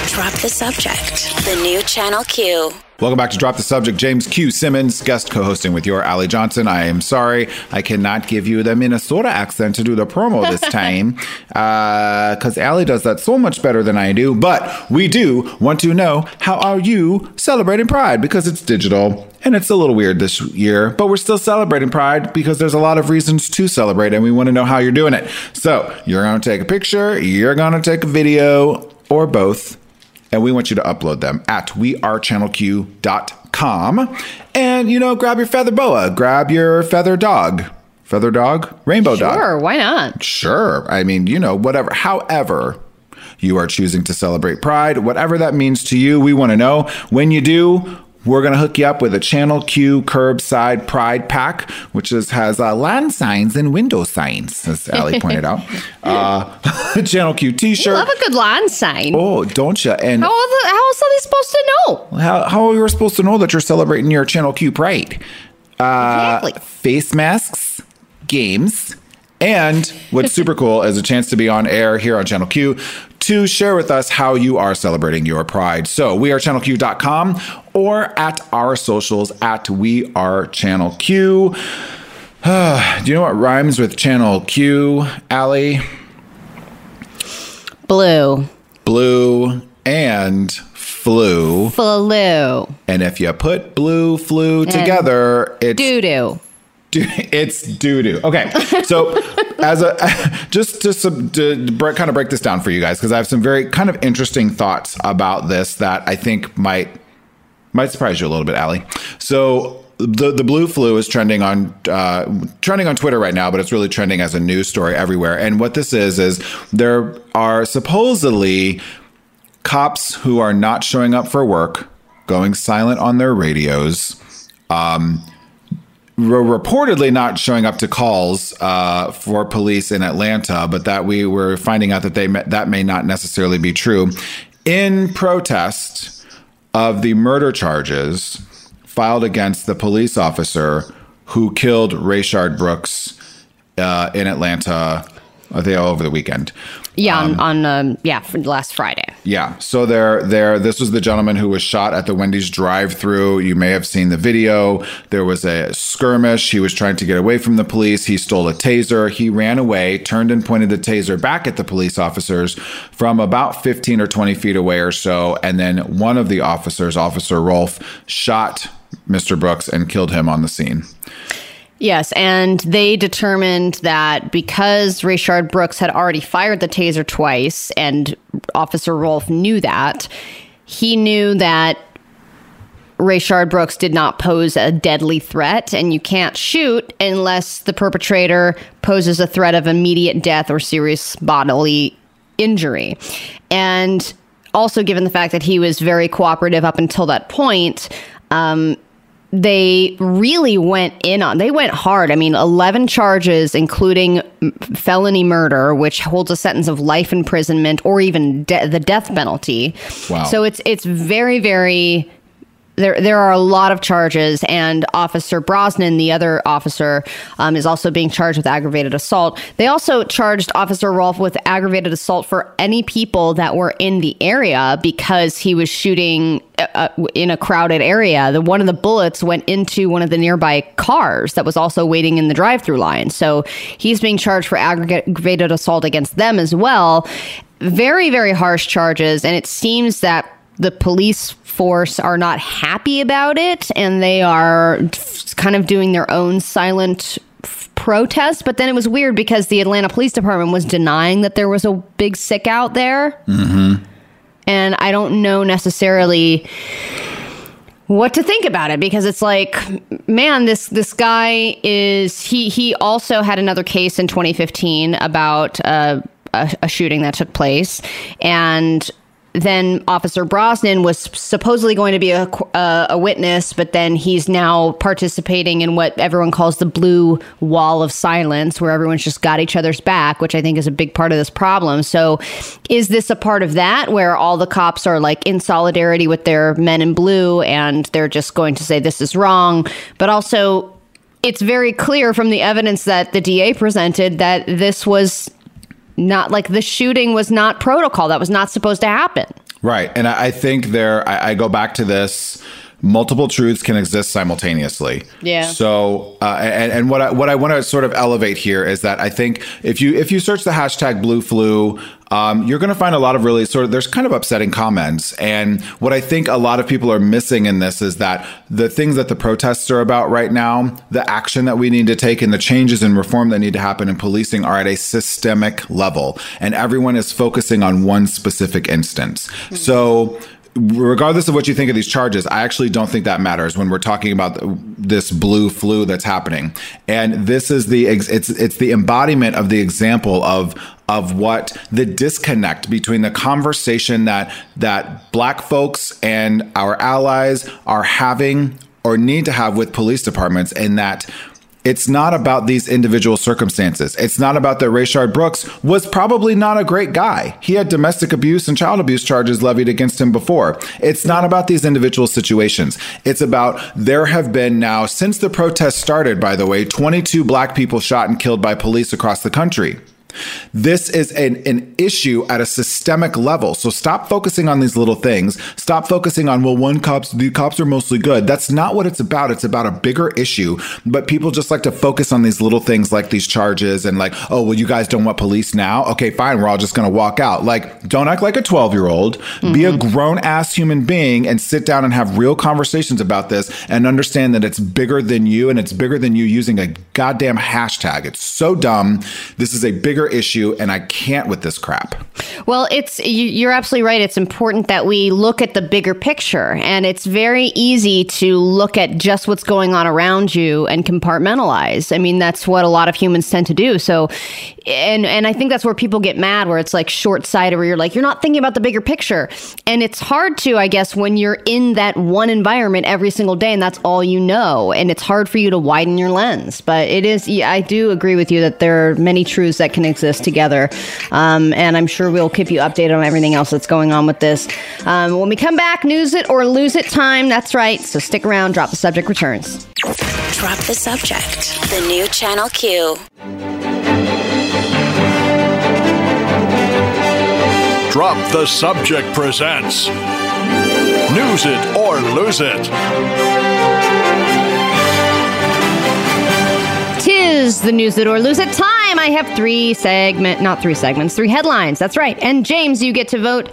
Drop the subject. The new Channel Q. Welcome back to Drop the Subject. James Q. Simmons, guest co-hosting with your Allie Johnson. I am sorry I cannot give you the Minnesota accent to do the promo this (laughs) time uh, because Allie does that so much better than I do. But we do want to know how are you celebrating Pride because it's digital and it's a little weird this year, but we're still celebrating Pride because there's a lot of reasons to celebrate and we want to know how you're doing it. So you're going to take a picture, you're going to take a video, or both and we want you to upload them at wearechannelq.com. And, you know, grab your feather boa, grab your feather dog. Feather dog? Rainbow dog. Sure, why not? Sure. I mean, you know, whatever. However, you are choosing to celebrate Pride, whatever that means to you, we want to know. When you do, we're going to hook you up with a Channel Q curbside Pride pack, which is, has uh, land signs and window signs, as Ali pointed out. (laughs) Uh, (laughs) Channel Q t shirt. Love a good lawn sign. Oh, don't you? And How, are the, how else are they supposed to know? how, how are you supposed to know that you're celebrating your Channel Q Pride? Uh, Exactly. Face masks, games, and what's super cool is a chance to be on air here on Channel Q to share with us how you are celebrating your Pride. So we are channelq.com or at our socials at we are Channel Q. (sighs) Do you know what rhymes with Channel Q, Allie? Blue. Blue and flu. Flu. And if you put blue flu together, it's Doo doo. It's doo doo. Okay, so as a (laughs) just to, sub, to kind of break this down for you guys because I have some very kind of interesting thoughts about this that I think might might surprise you a little bit, Allie. So the the blue flu is trending on uh, trending on Twitter right now, but it's really trending as a news story everywhere. And what this is is there are supposedly cops who are not showing up for work, going silent on their radios. Um, reportedly not showing up to calls uh, for police in Atlanta, but that we were finding out that they that may not necessarily be true. In protest of the murder charges filed against the police officer who killed Rayshard Brooks uh, in Atlanta, I think over the weekend. Yeah, on, on um, yeah, last Friday. Yeah. So there, there. This was the gentleman who was shot at the Wendy's drive-through. You may have seen the video. There was a skirmish. He was trying to get away from the police. He stole a taser. He ran away, turned and pointed the taser back at the police officers from about 15 or 20 feet away or so. And then one of the officers, Officer Rolfe, shot Mr. Brooks and killed him on the scene. Yes, and they determined that because Rayshard Brooks had already fired the taser twice, and Officer Rolfe knew that, he knew that Rayshard Brooks did not pose a deadly threat, and you can't shoot unless the perpetrator poses a threat of immediate death or serious bodily injury. And also, given the fact that he was very cooperative up until that point, um, they really went in on they went hard. I mean 11 charges including felony murder which holds a sentence of life imprisonment or even de- the death penalty. Wow. So it's it's very very there there are a lot of charges, and Officer Brosnan, the other officer, um, is also being charged with aggravated assault. They also charged Officer Rolfe with aggravated assault for any people that were in the area because he was shooting uh, uh in a crowded area. The one of the bullets went into one of the nearby cars that was also waiting in the drive-through line. So he's being charged for aggravated assault against them as well. Very very harsh charges, and it seems that the police force are not happy about it and they are kind of doing their own silent f- protest. But then it was weird because the Atlanta Police Department was denying that there was a big sick out there. Mm-hmm. And I don't know necessarily what to think about it because it's like man this this guy is he he also had another case in 2015 about uh, a, a shooting that took place and then Officer Brosnan was supposedly going to be a, a, a, witness, but then he's now participating in what everyone calls the blue wall of silence, where everyone's just got each other's back, which I think is a big part of this problem. So, is this a part of that where all the cops are like in solidarity with their men in blue and they're just going to say this is wrong? But also, it's very clear from the evidence that the DA presented that this was not like the shooting was not protocol. That was not supposed to happen. Right. And I, I think there, I, I, go back to this. Multiple truths can exist simultaneously. Yeah. So, uh, and, and what I what I want to sort of elevate here is that I think if you if you search the hashtag Blue Flu, um, you're going to find a lot of really sort of there's kind of upsetting comments. And what I think a lot of people are missing in this is that the things that the protests are about right now, the action that we need to take, and the changes and reform that need to happen in policing are at a systemic level, and everyone is focusing on one specific instance. Mm-hmm. So regardless of what you think of these charges, I actually don't think that matters when we're talking about this blue flu that's happening. And this is the it's it's the embodiment of the example of of what the disconnect between the conversation that that black folks and our allies are having or need to have with police departments and that it's not about these individual circumstances. It's not about that Rayshard Brooks was probably not a great guy. He had domestic abuse and child abuse charges levied against him before. It's not about these individual situations. It's about there have been now, since the protests started, by the way, 22 black people shot and killed by police across the country. This is an, an issue at a systemic level. So stop focusing on these little things. Stop focusing on, well, one cops, the cops are mostly good. That's not what it's about. It's about a bigger issue. But people just like to focus on these little things like these charges and like, oh, well, you guys don't want police now? Okay, fine. We're all just going to walk out. Like, don't act like a 12 year old. Mm-hmm. Be a mm-hmm. grown ass human being and sit down and have real conversations about this and understand that it's bigger than you and it's bigger than you using a goddamn hashtag. It's so dumb. This is a bigger bigger issue, and I can't with this crap. Well, it's you- you're absolutely right. It's important that we look at the bigger picture, and it's very easy to look at just what's going on around you and compartmentalize. I mean, that's what a lot of humans tend to do. So, and and I think that's where people get mad, where it's like short sighted, where you're like you're not thinking about the bigger picture, and it's hard to, I guess, when you're in that one environment every single day, and that's all you know, and it's hard for you to widen your lens. But it is, yeah, I do agree with you that there are many truths that can exist together, um, and I'm sure we'll keep you updated on everything else that's going on with this. Um, when we come back, news it or lose it time. That's right. So stick around. Drop the subject returns. Drop the subject. The new Channel Q. Drop the Subject presents News It or Lose It. Tis the news it or lose it time. I have three segment, not three segments, three headlines. That's right. And James, you get to vote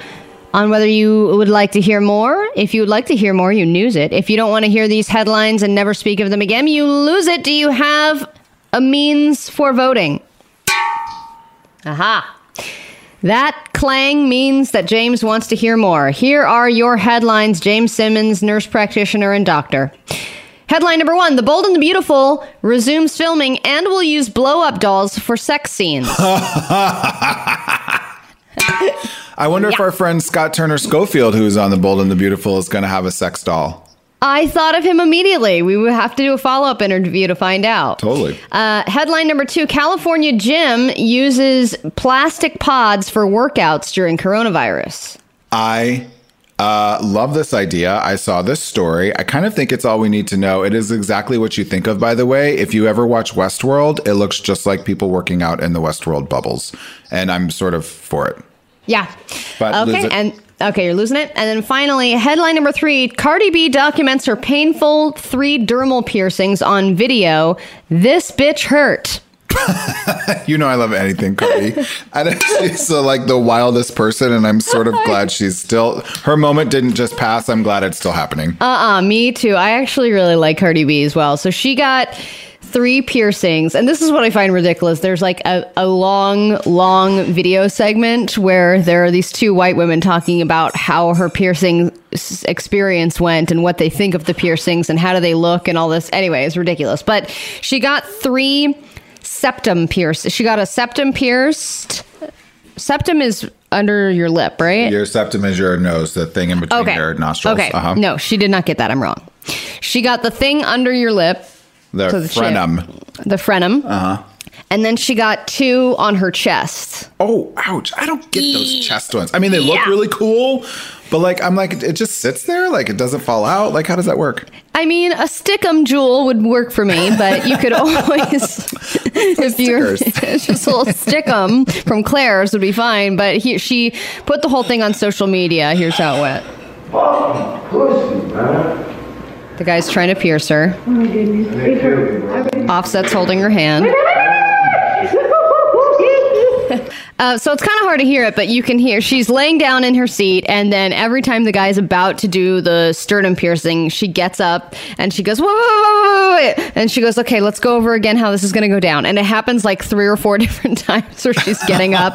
on whether you would like to hear more. If you would like to hear more, you news it. If you don't want to hear these headlines and never speak of them again, you lose it. Do you have a means for voting? Aha. That clang means that James wants to hear more. Here are your headlines James Simmons, nurse practitioner and doctor. Headline number one The Bold and the Beautiful resumes filming and will use blow up dolls for sex scenes. (laughs) I wonder if our friend Scott Turner Schofield, who's on The Bold and the Beautiful, is going to have a sex doll. I thought of him immediately. We would have to do a follow up interview to find out. Totally. Uh, headline number two California gym uses plastic pods for workouts during coronavirus. I uh, love this idea. I saw this story. I kind of think it's all we need to know. It is exactly what you think of, by the way. If you ever watch Westworld, it looks just like people working out in the Westworld bubbles. And I'm sort of for it. Yeah. But okay. And okay, you're losing it. And then finally, headline number three Cardi B documents her painful three dermal piercings on video. This bitch hurt. (laughs) You know, I love anything, Cardi. I know she's uh, like the wildest person, and I'm sort of (laughs) glad she's still. Her moment didn't just pass. I'm glad it's still happening. Uh uh me too. I actually really like Cardi B as well. So she got three piercings, and this is what I find ridiculous. There's like a, a long, long video segment where there are these two white women talking about how her piercing experience went and what they think of the piercings and how do they look and all this. Anyway, it's ridiculous. But she got three septum pierced. She got a septum pierced. Septum is under your lip, right? Your septum is your nose, the thing in between Okay. your nostrils. Okay. Uh-huh. No, she did not get that. I'm wrong. She got the thing under your lip, The, So the chin. frenum. the frenum, Uh huh. and then she got two on her chest. Oh, ouch. I don't get those chest ones. I mean, they look really cool, but like, I'm like, it just sits there? Like, it doesn't fall out? Like, how does that work? I mean, a stickum jewel would work for me, but you could (laughs) always, if you're (laughs) just a little stickum from Claire's would be fine. But he, she put the whole thing on social media. Here's how it went. The guy's trying to pierce her. Offset's holding her hand. (laughs) Uh, so it's kind of hard to hear it, but you can hear she's laying down in her seat, and then every time the guy's about to do the sternum piercing, she gets up and she goes, whoa, whoa, whoa, whoa, whoa," and she goes, okay, let's go over again how this is going to go down. And it happens like three or four (laughs) different times where she's getting up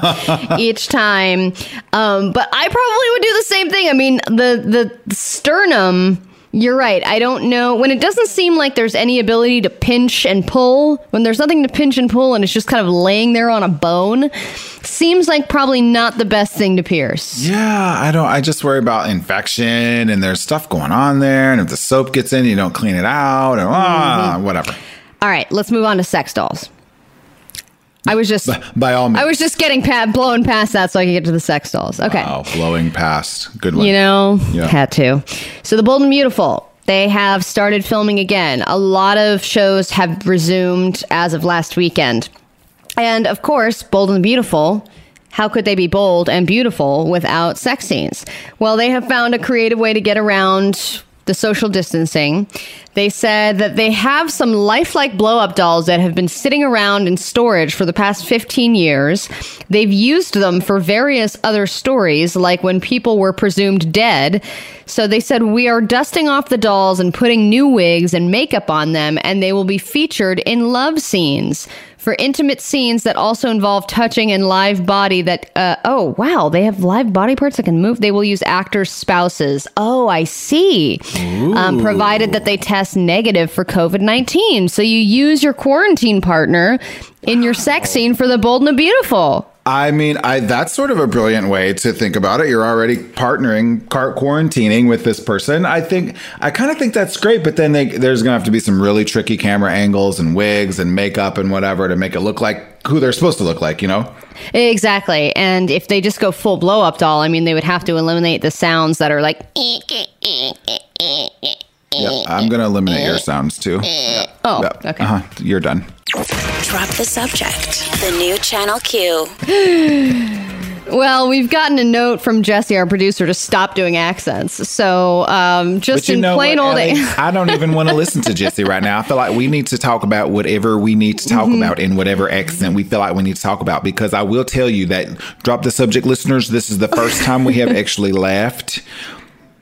(laughs) each time. Um, but I probably would do the same thing. I mean, the the sternum. You're right. I don't know. When it doesn't seem like there's any ability to pinch and pull, when there's nothing to pinch and pull and it's just kind of laying there on a bone, seems like probably not the best thing to pierce. Yeah, I don't. I just worry about infection and there's stuff going on there. And if the soap gets in, you don't clean it out or ah, Mm-hmm. whatever. All right, let's move on to sex dolls. I was just By all means. I was just getting pa- blown past that so I could get to the sex dolls. Okay. Wow, blowing past. Good one. You know, Yeah. had to. So the Bold and Beautiful, they have started filming again. A lot of shows have resumed as of last weekend. And of course, Bold and Beautiful, how could they be bold and beautiful without sex scenes? Well, they have found a creative way to get around the social distancing. They said that they have some lifelike blow up dolls that have been sitting around in storage for the past 15 years. They've used them for various other stories, like when people were presumed dead. So they said, We are dusting off the dolls and putting new wigs and makeup on them, and they will be featured in love scenes. For intimate scenes that also involve touching and live body, that, uh, oh, wow, they have live body parts that can move. They will use actors' spouses. Oh, I see. Um, provided that they test negative for COVID 19. So you use your quarantine partner in your sex scene for the bold and the beautiful. I mean, I that's sort of a brilliant way to think about it. You're already partnering, car- quarantining with this person. I think I kind of think that's great, but then they, there's gonna have to be some really tricky camera angles and wigs and makeup and whatever to make it look like who they're supposed to look like. You know? Exactly. And if they just go full blow up doll, I mean, they would have to eliminate the sounds that are like. Yeah, I'm gonna eliminate your sounds too. Oh, Yeah. okay. Uh-huh. You're done. Drop the subject. The new Channel Q. (sighs) Well, we've gotten a note from Jesse, our producer, to stop doing accents. So, um, just in plain what, old. Ellie? (laughs) I don't even want to listen to Jesse right now. I feel like we need to talk about whatever we need to talk Mhm. about in whatever accent we feel like we need to talk about. Because I will tell you that, drop the subject, listeners. This is the first time we have (laughs) actually laughed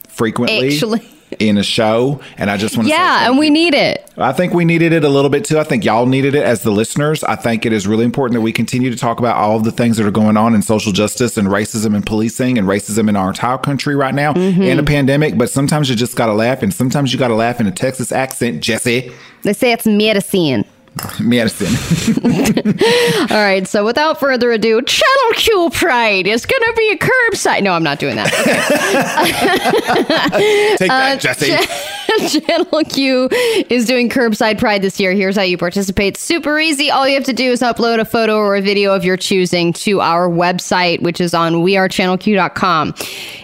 frequently Actually. In a show, and I just want to. yeah, and we need it. I think we needed it a little bit too. I think y'all needed it as the listeners. I think it is really important that we continue to talk about all of the things that are going on in social justice and racism and policing and racism in our entire country right now Mhm. in a pandemic. But sometimes you just got to laugh, and sometimes you got to laugh in a Texas accent, Jesse. They say it's medicine. Medicine. (laughs) All right. So, without further ado, Channel Q Pride is going to be a curbside. No, I'm not doing that. Okay. (laughs) Take that, Uh, Jesse. Ch- (laughs) Channel Q is doing curbside pride this year. Here's how you participate. Super easy. All you have to do is upload a photo or a video of your choosing to our website, which is on wearechannelq.com.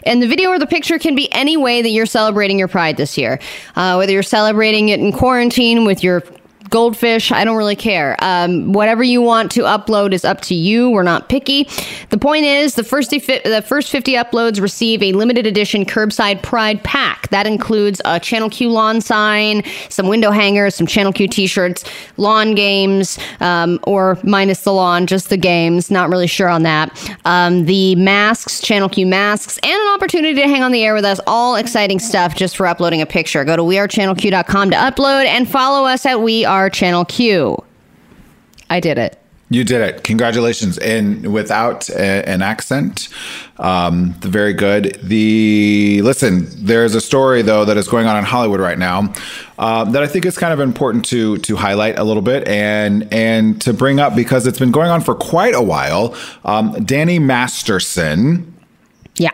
And the video or the picture can be any way that you're celebrating your pride this year. Uh, whether you're celebrating it in quarantine with your goldfish i don't really care. Um, whatever you want to upload is up to you. We're not picky. The point is the first defi- the first 50 uploads receive a limited edition curbside pride pack. That includes a channel q lawn sign some window hangers some channel q t-shirts lawn games um, or minus the lawn just the games. Not really sure on that. Um, the masks channel q masks and an opportunity to hang on the air with us. All exciting stuff just for uploading a picture. Go to wearechannelq.com to upload and follow us at we are channel q i did it You did it. Congratulations. And without a, an accent, um, very good. The listen, there's a story though that is going on in Hollywood right now um, that I think is kind of important to to highlight a little bit and and to bring up because it's been going on for quite a while. Um, Danny Masterson. Yeah.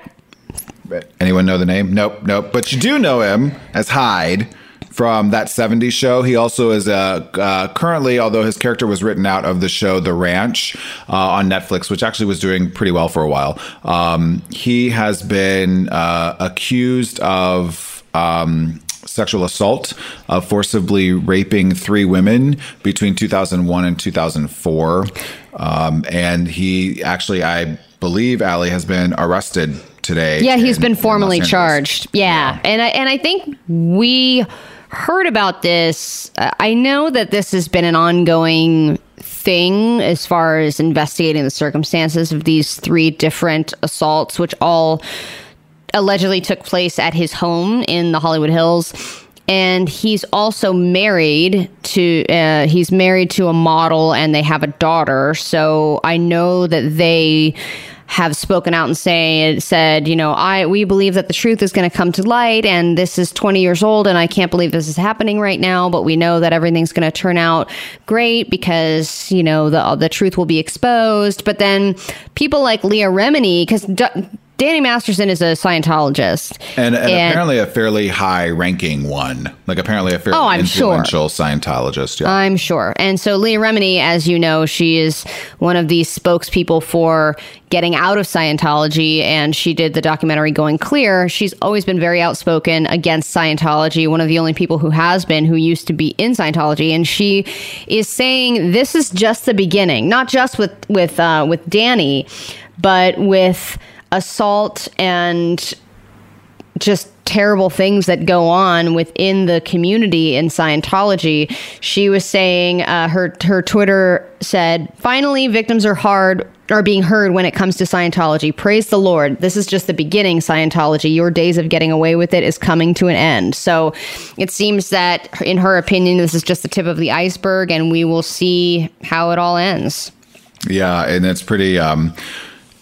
Anyone know the name? Nope, nope. But you do know him as Hyde from that 70s show. He also is uh, uh, currently, although his character was written out of the show The Ranch uh, on Netflix, which actually was doing pretty well for a while. Um, he has been uh, accused of. Um, Sexual assault, of forcibly raping three women between 2001 and 2004. Um, and he actually, I believe, Allie has been arrested today. Yeah, he's in- been formally charged. Yeah. And I and I think we heard about this. I know that this has been an ongoing thing as far as investigating the circumstances of these three different assaults which all allegedly took place at his home in the Hollywood Hills. And he's also married to uh, he's married to a model, and they have a daughter. So I know that they have spoken out and say said, you know, I we believe that the truth is going to come to light, and this is 20 years old, and I can't believe this is happening right now. But we know that everything's going to turn out great because you know the the truth will be exposed. But then people like Leah Remini, because. Danny Masterson is a Scientologist. And, and, apparently a fairly high ranking one. Like apparently a fairly Oh, I'm sure. influential Scientologist. Yeah. I'm sure. And so Leah Remini, as you know, she is one of these spokespeople for getting out of Scientology, and she did the documentary Going Clear. She's always been very outspoken against Scientology, one of the only people who has been who used to be in Scientology, and she is saying this is just the beginning, not just with with uh, with Danny, but with assault and just terrible things that go on within the community in Scientology. She was saying uh, her her Twitter said, "Finally, victims are hard are being heard when it comes to Scientology. Praise the Lord. This is just the beginning, Scientology. Your days of getting away with it is coming to an end. So it seems that, in her opinion, this is just the tip of the iceberg, and we will see how it all ends. Yeah, and it's pretty. Um,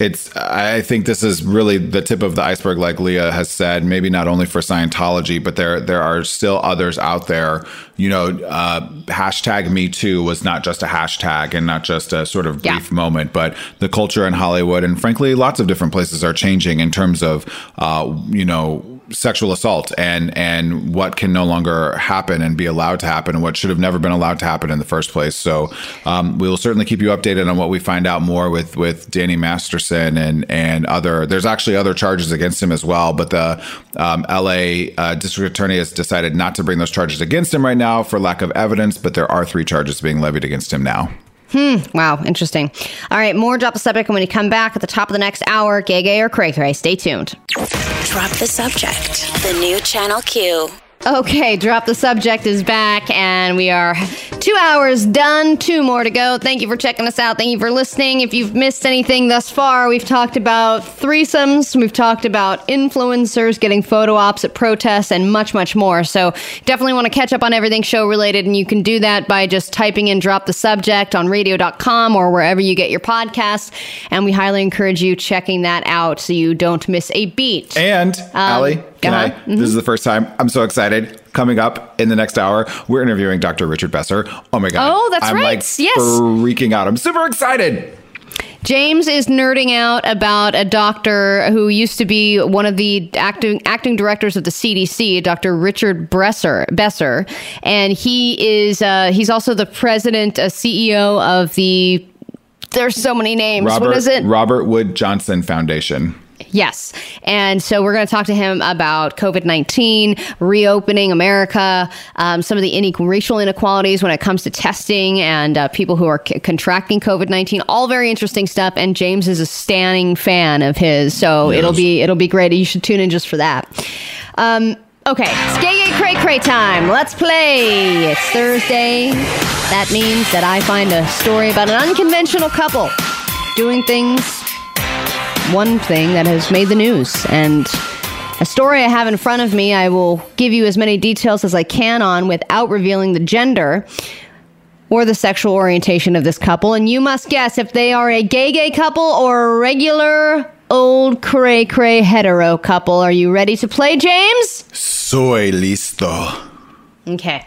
it's. I think this is really the tip of the iceberg, like Leah has said. Maybe not only for Scientology, but there there are still others out there. You know, uh, hashtag Me Too was not just a hashtag and not just a sort of brief moment, but the culture in Hollywood and frankly, lots of different places are changing in terms of, uh, you know, sexual assault and and what can no longer happen and be allowed to happen and what should have never been allowed to happen in the first place. So um, we will certainly keep you updated on what we find out more with with Danny Masterson and and other. There's actually other charges against him as well, but the um, L.A. Uh, district attorney has decided not to bring those charges against him right now for lack of evidence. But there are three charges being levied against him now. Hmm. Wow. Interesting. All right. More drop the subject. And when you come back at the top of the next hour, gay, gay, or cray, cray, stay tuned. Drop the subject. The new Channel Q. Okay, Drop the Subject is back, and we are two hours done, two more to go. Thank you for checking us out. Thank you for listening. If you've missed anything thus far, we've talked about threesomes, we've talked about influencers getting photo ops at protests, and much, much more. So definitely want to catch up on everything show related, and you can do that by just typing in Drop the Subject on radio.com or wherever you get your podcasts. And we highly encourage you checking that out so you don't miss a beat. And Allie, can uh-huh. I? This is the first time. I'm so excited. Coming up in the next hour, we're interviewing Dr. Richard Besser. Oh my god! Oh, that's I'm right. Like Yes. freaking out. I'm super excited. James is nerding out about a doctor who used to be one of the acting acting directors of the CDC, Dr. Richard Bresser, Besser, and he is uh, he's also the president, uh, CEO of the. There's so many names. Robert, what is it? Robert Wood Johnson Foundation. Yes. And so we're going to talk to him about COVID 19, reopening America, um, some of the inequ- racial inequalities when it comes to testing and uh, people who are c- contracting COVID 19. All very interesting stuff. And James is a standing fan of his. So Yes. it'll be it'll be great. You should tune in just for that. Um, okay. It's gay, gay, cray, cray time. Let's play. It's Thursday. That means that I find a story about an unconventional couple doing things one thing that has made the news. And a story I have in front of me, I will give you as many details as I can on without revealing the gender or the sexual orientation of this couple. And you must guess if they are a gay gay couple or a regular old cray cray hetero couple. Are you ready to play, James? Soy listo. Okay.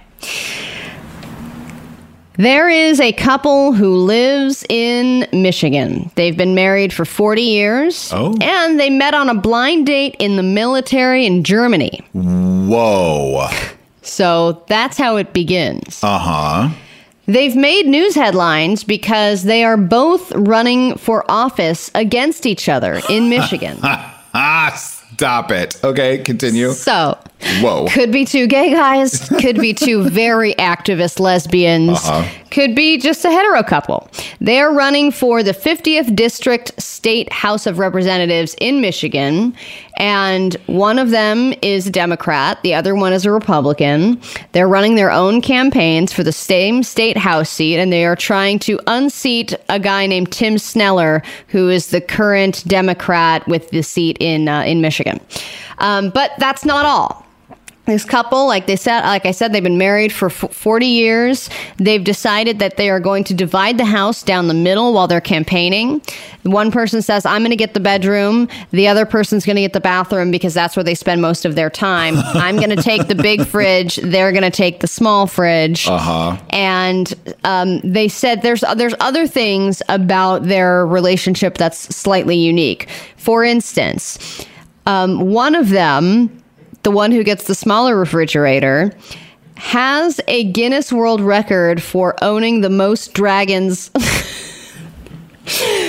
There is a couple who lives in Michigan. They've been married for 40 years. Oh. And they met on a blind date in the military in Germany. Whoa. So that's how it begins. Uh huh. They've made news headlines because they are both running for office against each other in (laughs) Michigan. ah, stop it. Okay, continue. So, Whoa. could be two gay guys, could be two (laughs) very activist lesbians, Uh-huh. could be just a hetero couple. They're running for the 50th District State House of Representatives in Michigan, and one of them is a Democrat, the other one is a Republican. They're running their own campaigns for the same state house seat, and they are trying to unseat a guy named Tim Sneller, who is the current Democrat with the seat in uh, in Michigan. Um, but that's not all. This couple, like they said, like I said, they've been married for f- 40 years. They've decided that they are going to divide the house down the middle while they're campaigning. One person says, I'm going to get the bedroom. The other person's going to get the bathroom because that's where they spend most of their time. (laughs) I'm going to take the big fridge. They're going to take the small fridge. Uh huh. And um, they said there's there's other things about their relationship that's slightly unique. For instance, um, one of them, the one who gets the smaller refrigerator, has a Guinness World Record for owning the most dragons. (laughs)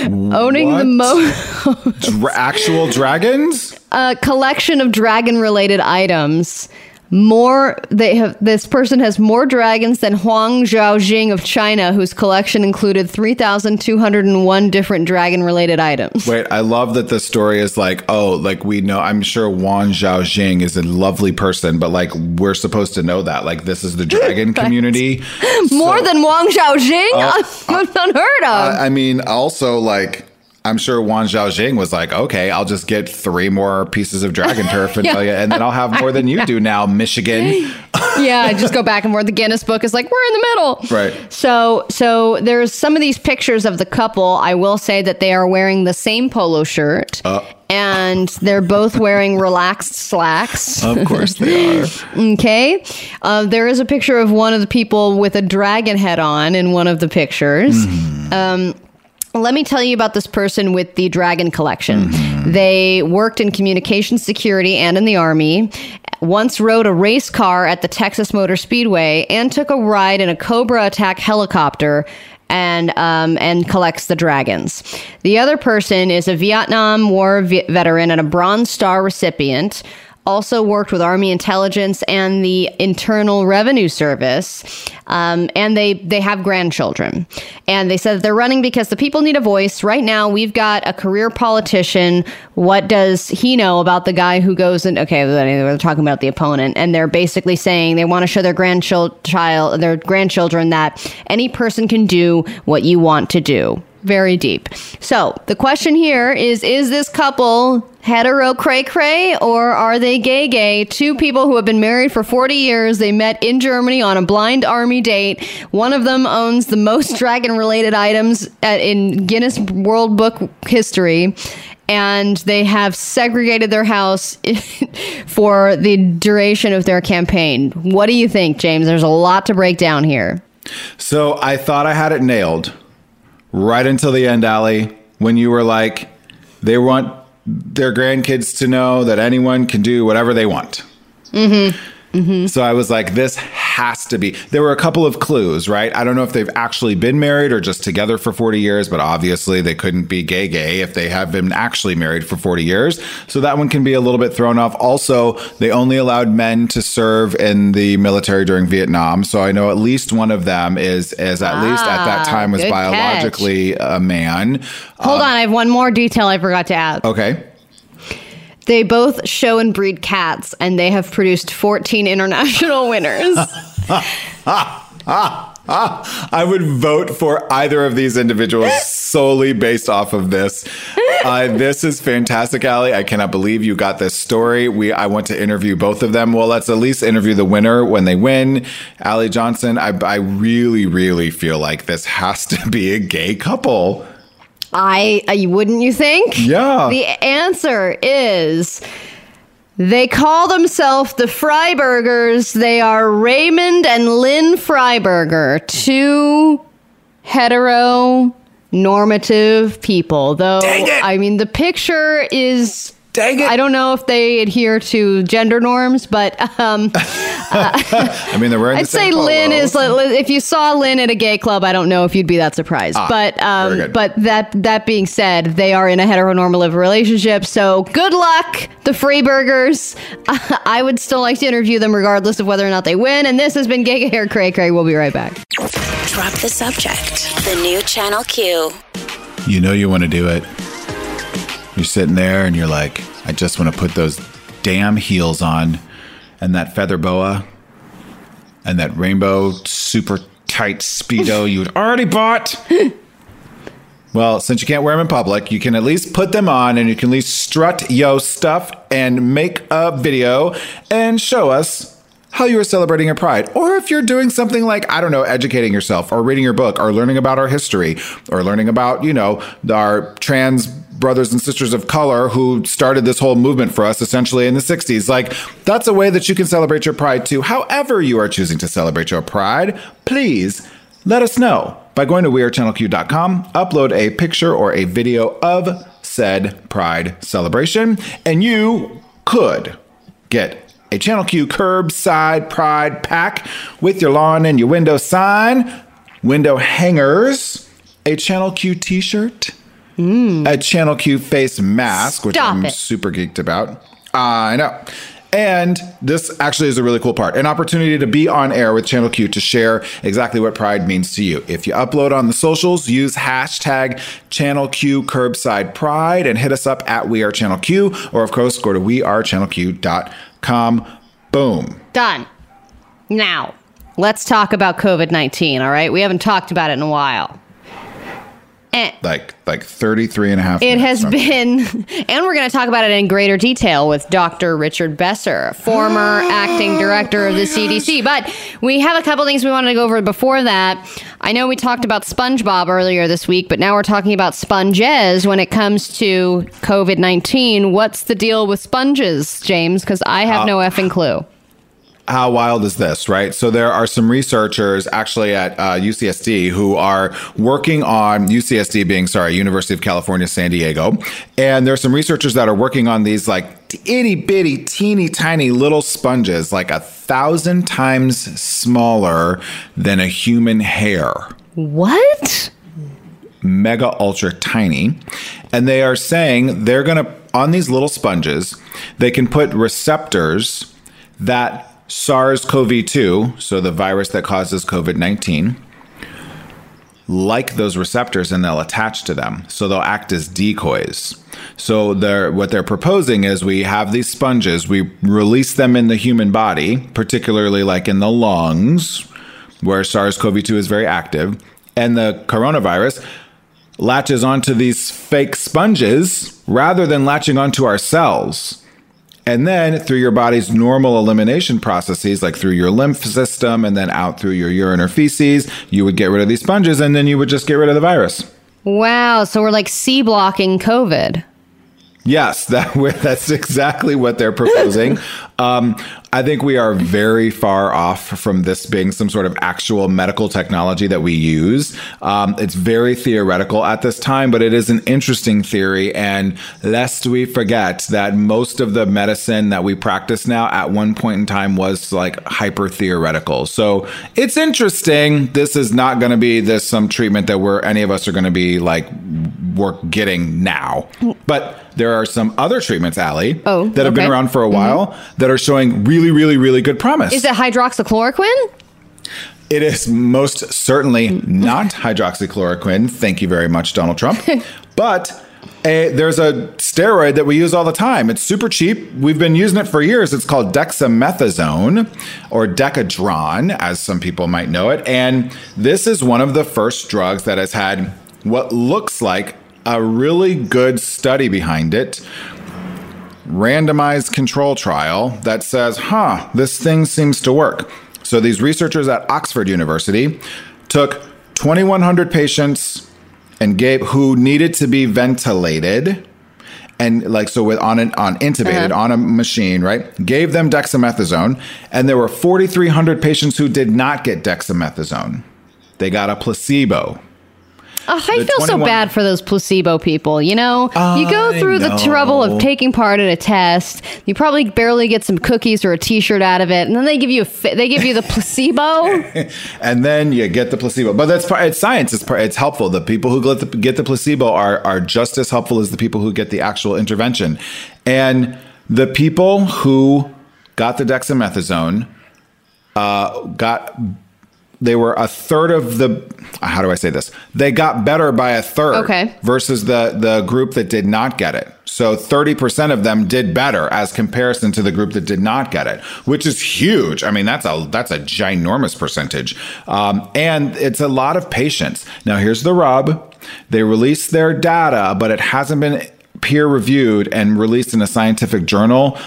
owning the most Dra- actual dragons? a collection of dragon related items. More they have this person has more dragons than Huang Zhaojing of China, whose collection included 3,201 different dragon related items. Wait, I love that the story is like, oh, like we know, I'm sure Wan Zhaojing is a lovely person, but like we're supposed to know that. Like this is the dragon (laughs) community. More than Wang Zhaojing? (laughs) Uh, Unheard of. I mean, also like I'm sure Wang Xiaojing was like, okay, I'll just get three more pieces of dragon turf (laughs) and, Yeah. you, and then I'll have more than you do (laughs) now, Michigan. yeah, just go back and forth. The Guinness book is like, we're in the middle. Right. So, so there's some of these pictures of the couple. I will say that they are wearing the same polo shirt. Uh, and they're both wearing relaxed slacks. of course they are. (laughs) Okay. Uh, there is a picture of one of the people with a dragon head on in one of the pictures. Um, let me tell you about this person with the dragon collection. They worked in communications security and in the army. Once rode a race car at the Texas Motor Speedway and took a ride in a Cobra attack helicopter and um, and collects the dragons. The other person is a Vietnam War ve- veteran and a Bronze Star recipient. Also worked with Army intelligence and the Internal Revenue Service, um, and they they have grandchildren. And they said they're running because the people need a voice. Right now, we've got a career politician. What does he know about the guy who goes and okay? They're talking about the opponent, and they're basically saying they want to show their grandchild, their grandchildren that any person can do what you want to do very deep. So the question here is: Is this couple hetero cray cray or are they gay gay? Two people who have been married for forty years. They met in Germany on a blind army date. One of them owns the most (laughs) dragon related items at, in Guinness World Book history. And they have segregated their house (laughs) for the duration of their campaign. What do you think, James? There's a lot to break down here. So I thought I had it nailed right until the end, Allie, when you were like, they want their grandkids to know that anyone can do whatever they want. Mm-hmm. Mm-hmm. So I was like, this has to be. There were a couple of clues, right? I don't know if they've actually been married or just together for 40 years, but obviously they couldn't be gay gay if they have been actually married for 40 years. So that one can be a little bit thrown off. Also, they only allowed men to serve in the military during Vietnam. So I know at least one of them is, is at least at that Ah, time was good catch. biologically a man. Hold on, I have one more detail I forgot to add. Okay. They both show and breed cats, and they have produced 14 (laughs) international winners. I would vote for either of these individuals solely based off of this. Uh, this is fantastic, Allie. I cannot believe you got this story. We I want to interview both of them. Well, let's at least interview the winner when they win. Allie Johnson. I, I really, really feel like this has to be a gay couple. I, I wouldn't you think? Yeah. The answer is they call themselves the Freiburgers. They are Raymond and Lynn Freiberger, two hetero normative people. Though I mean the picture is Dang it. I don't know if they adhere to gender norms, but um, (laughs) I mean, they're wearing. I'd the same say Lynn is if you saw Lynn at a gay club, I don't know if you'd be that surprised. Ah, but um, but that that being said, they are in a heteronormative relationship. So good luck, the Freiburgers. (laughs) I would still like to interview them regardless of whether or not they win. And this has been Gay Gay Hair Cray Cray. We'll be right back. Drop the subject. The new Channel Q. You know you want to do it. You're sitting there and you're like, I just want to put those damn heels on and that feather boa and that rainbow super tight speedo you had already bought. (laughs) Well, since you can't wear them in public, you can at least put them on and you can at least strut yo stuff and make a video and show us how you are celebrating your pride. Or if you're doing something like, I don't know, educating yourself or reading your book or learning about our history or learning about, you know, our trans brothers and sisters of color who started this whole movement for us essentially in the 60s. Like, that's a way that you can celebrate your pride too. However, you are choosing to celebrate your pride, please let us know by going to wearechannelq.com, upload a picture or a video of said pride celebration, and you could get a Channel Q curbside pride pack with your lawn and your window sign, window hangers, a Channel Q t shirt, a Channel Q face mask, which I'm it. super geeked about. I know. And this actually is a really cool part an opportunity to be on air with Channel Q to share exactly what pride means to you. If you upload on the socials, use hashtag Channel Q Curbside Pride and hit us up at We Are Channel Q, or of course, go to wearechannelq.com. Boom. Done. Now, let's talk about COVID 19, all right? We haven't talked about it in a while. Eh. Like like 33 and a half It has been, (laughs) and we're going to talk about it in greater detail with Dr. Richard Besser, former (gasps) acting director of the CDC. But we have a couple things we wanted to go over before that. I know we talked about SpongeBob earlier this week, but now we're talking about sponges when it comes to COVID 19. What's the deal with sponges, James? Because I have Uh, no effing clue. How wild is this, right? So there are some researchers actually at uh, UCSD who are working on UCSD being sorry, University of California, San Diego, and there are some researchers that are working on these like itty bitty, teeny tiny little sponges, like a thousand times smaller than a human hair What? mega ultra tiny and they are saying they're going to on these little sponges they can put receptors that SARS-CoV-2 so the virus that causes COVID-19 like those receptors and they'll attach to them so they'll act as decoys so they're what they're proposing is we have these sponges we release them in the human body particularly like in the lungs where SARS-CoV-2 is very active and the coronavirus latches onto these fake sponges rather than latching onto our cells. And then through your body's normal elimination processes, like through your lymph system and then out through your urine or feces, you would get rid of these sponges and then you would just get rid of the virus. Wow. So we're like C blocking COVID. Yes, (laughs) that that's exactly what they're proposing. (laughs) um, I think we are very far off from this being some sort of actual medical technology that we use. Um, it's very theoretical at this time, but it is an interesting theory. And lest we forget that most of the medicine that we practice now at one point in time was like hyper theoretical. So it's interesting. This is not going to be this some treatment that we're any of us are going to be like we're getting now. But there are some other treatments, Allie, Oh, that have been around for a while that are showing really, really, really good promise. Is it hydroxychloroquine? It is most certainly mm. not hydroxychloroquine. Thank you very much, Donald Trump. (laughs) but a, there's a steroid that we use all the time. It's super cheap. We've been using it for years. It's called dexamethasone or Decadron, as some people might know it. And this is one of the first drugs that has had what looks like a really good study behind it randomized control trial that says, huh, this thing seems to work. So these researchers at Oxford University took 2,100 patients and gave who needed to be ventilated and like so with on an on intubated Uh-huh. on a machine right gave them dexamethasone and there were 4300 patients who did not get dexamethasone they got a placebo Oh, I feel so bad for those placebo people. You know, you go through the trouble of taking part in a test. You probably barely get some cookies or a T-shirt out of it, and then they give you a they give you the placebo. (laughs) and then you get the placebo. But that's part. It's science. It's part, it's helpful. The people who get the, get the placebo are are just as helpful as the people who get the actual intervention. And the people who got the dexamethasone uh, got they were a third of the. How do I say this? They got better by a third. Okay. Versus the the group that did not get it. So thirty percent of them did better as comparison to the group that did not get it, which is huge. I mean, that's a that's a ginormous percentage, um, and it's a lot of patients. Now, here's the rub: they released their data, but it hasn't been peer reviewed and released in a scientific journal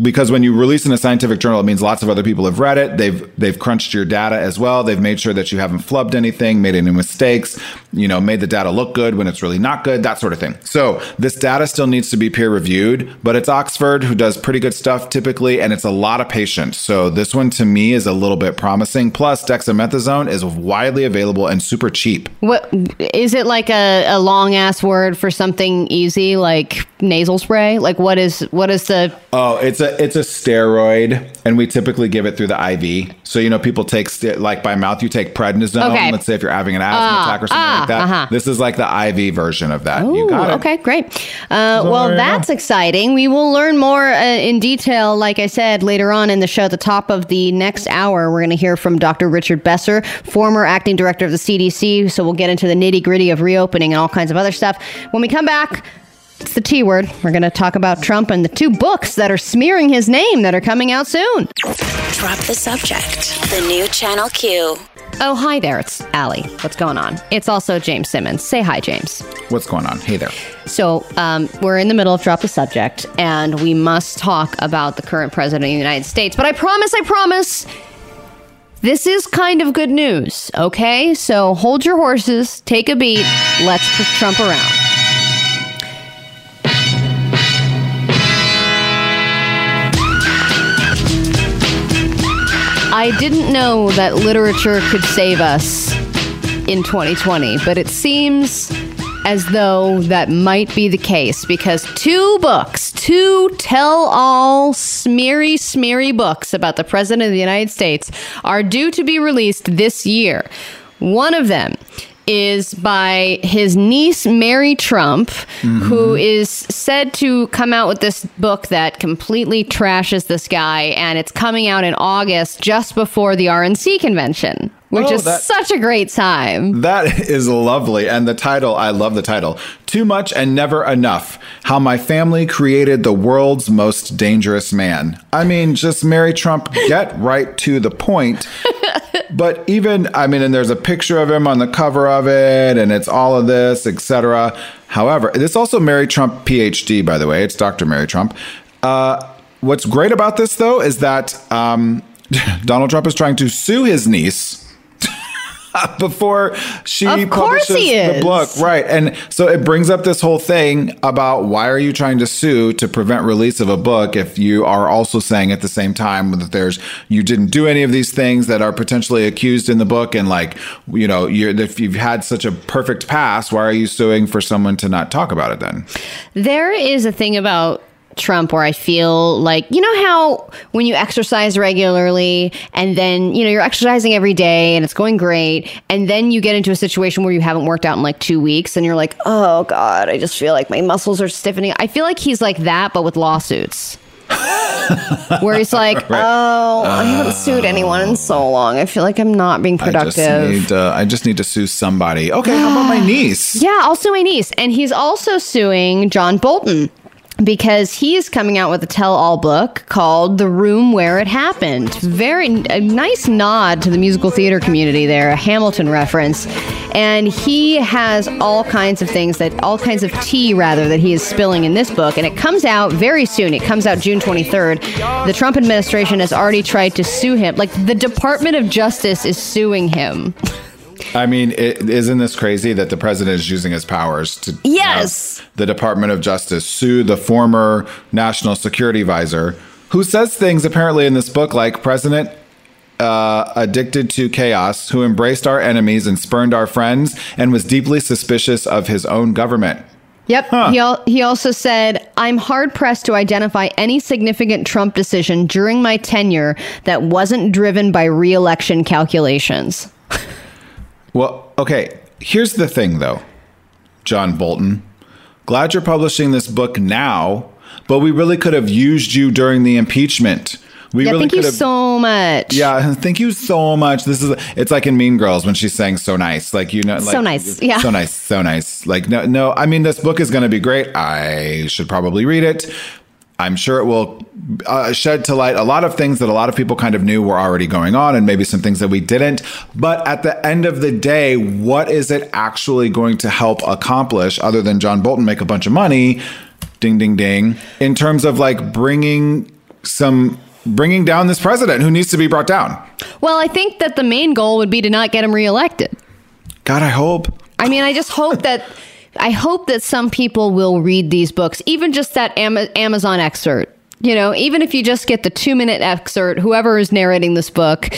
because when you release in a scientific journal, it means lots of other people have read it. They've they've crunched your data as well. They've made sure that you haven't flubbed anything, made any mistakes, you know, made the data look good when it's really not good, that sort of thing. So this data still needs to be peer reviewed, but it's Oxford who does pretty good stuff typically, and it's a lot of patients. So this one to me is a little bit promising. Plus, dexamethasone is widely available and super cheap. what is it like a, a long ass word for something easy like nasal spray? Like what is what is the Oh, it's a it's a steroid, and we typically give it through the IV. So you know, people take st- like by mouth. You take prednisone. Okay. Let's say if you're having an asthma Ah, attack or something ah, like that. uh-huh. This is like the IV version of that. you Ooh, got it. Okay, great. Uh, well, that's go. exciting. We will learn more uh, in detail, like I said, later on in the show. At the top of the next hour, we're going to hear from Dr. Richard Besser, former acting director of the CDC. So we'll get into the nitty gritty of reopening and all kinds of other stuff. When we come back, it's the T word. We're going to talk about Trump and the two books that are smearing his name that are coming out soon. Drop the subject. The new Channel Q. Oh, hi there. It's Allie. What's going on? It's also James Simmons. Say hi, James. What's going on? Hey there. So, um, we're in the middle of Drop the Subject, and we must talk about the current president of the United States. But I promise, I promise, this is kind of good news, okay? So hold your horses, take a beat, let's pr- Trump around. I didn't know that literature could save us in 2020, but it seems as though that might be the case because two books, two tell all smeary, smeary books about the President of the United States are due to be released this year. One of them is by his niece, Mary Trump, who mm-hmm. is said to come out with this book that completely trashes this guy, and it's coming out in August just before the RNC convention, which Oh, is that- such a great time. That is lovely. And the title, I love the title Too Much and Never Enough How My Family Created the World's Most Dangerous Man. I mean, just Mary Trump, get right to the point. (laughs) but even, I mean, and there's a picture of him on the cover of it, and it's all of this, etc. However, this also Mary Trump PhD, by the way. It's Dr. Mary Trump. Uh, what's great about this, though, is that um, (laughs) Donald Trump is trying to sue his niece (laughs) before she Of publishes he the book. Right and so it brings up this whole thing about why are you trying to sue to prevent release of a book if you are also saying at the same time that there's you didn't do any of these things that are potentially accused in the book and like you know you're if you've had such a perfect past why are you suing for someone to not talk about it then? There is a thing about Trump where I feel like, you know how when you exercise regularly and then, you know, you're exercising every day and it's going great. And then you get into a situation where you haven't worked out in like two weeks and you're like, oh God, I just feel like my muscles are stiffening. I feel like he's like that, but with lawsuits. (laughs) where he's like, oh, I haven't sued anyone in so long. I feel like I'm not being I just productive. need uh, I just need to sue somebody okay how about my (sighs) niece Yeah, also my niece. And he's also suing John Bolton because he is coming out with a tell all book called The Room Where It Happened. Very a nice nod to the musical theater community there, a Hamilton reference. And he has all kinds of things that, all kinds of tea rather, that he is spilling in this book. And it comes out very soon. It comes out June 23rd. The Trump administration has already tried to sue him. Like the Department of Justice is suing him. (laughs) I mean, is isn't this crazy that the president is using his powers to Yes. the Department of Justice sue the former national security advisor who says things apparently in this book like President uh, addicted to chaos, who embraced our enemies and spurned our friends, and was deeply suspicious of his own government. Yep. He, al- he also said, I'm hard pressed to identify any significant Trump decision during my tenure that wasn't driven by re election calculations. (laughs) Well, okay. Here's the thing, though, John Bolton. Glad you're publishing this book now, but we really could have used you during the impeachment. We yeah, really thank you have. so much. yeah, (laughs) thank you so much. This is it's like in Mean Girls when she's saying "so nice," like you know, like, So nice, yeah. so nice, so nice. Like no, no. I mean, this book is going to be great. I should probably read it. I'm sure it will uh, shed to light a lot of things that a lot of people kind of knew were already going on, and maybe some things that we didn't. But at the end of the day, what is it actually going to help accomplish other than John Bolton make a bunch of money? Ding, ding, ding. In terms of like bringing some, bringing down this president who needs to be brought down. Well, I think that the main goal would be to not get him reelected. God, I hope. I mean, I just hope that. I hope that some people will read these books, even just that Ama- Amazon excerpt. You know, even if you just get the two minute excerpt, whoever is narrating this book,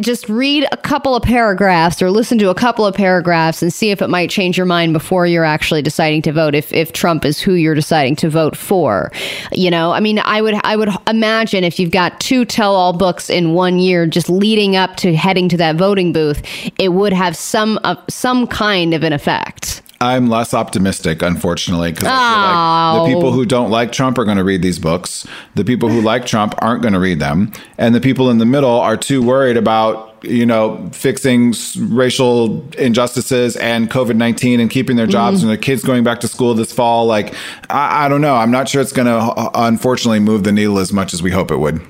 just read a couple of paragraphs or listen to a couple of paragraphs and see if it might change your mind before you're actually deciding to vote. If, if Trump is who you're deciding to vote for, you know, I mean, I would I would imagine if you've got two tell all books in one year, just leading up to heading to that voting booth, it would have some uh, some kind of an effect. I'm less optimistic, unfortunately, because like the people who don't like Trump are going to read these books. The people who like Trump aren't going to read them, and the people in the middle are too worried about you know fixing s- racial injustices and COVID nineteen and keeping their jobs Mm. and their kids going back to school this fall. Like, I, I don't know. I'm not sure it's going to unfortunately move the needle as much as we hope it would.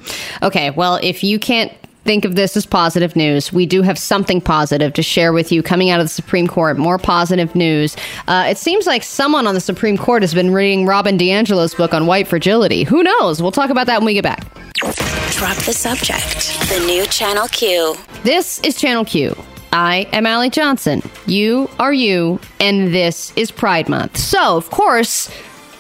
Okay, well, if you can't think of this as positive news. We do have something positive to share with you coming out of the Supreme Court. More positive news. Uh, it seems like someone on the Supreme Court has been reading Robin DiAngelo's book on white fragility. Who knows? We'll talk about that when we get back. Drop the subject. The new Channel Q. This is Channel Q. I am Allie Johnson. You are you, and this is Pride Month. So, of course,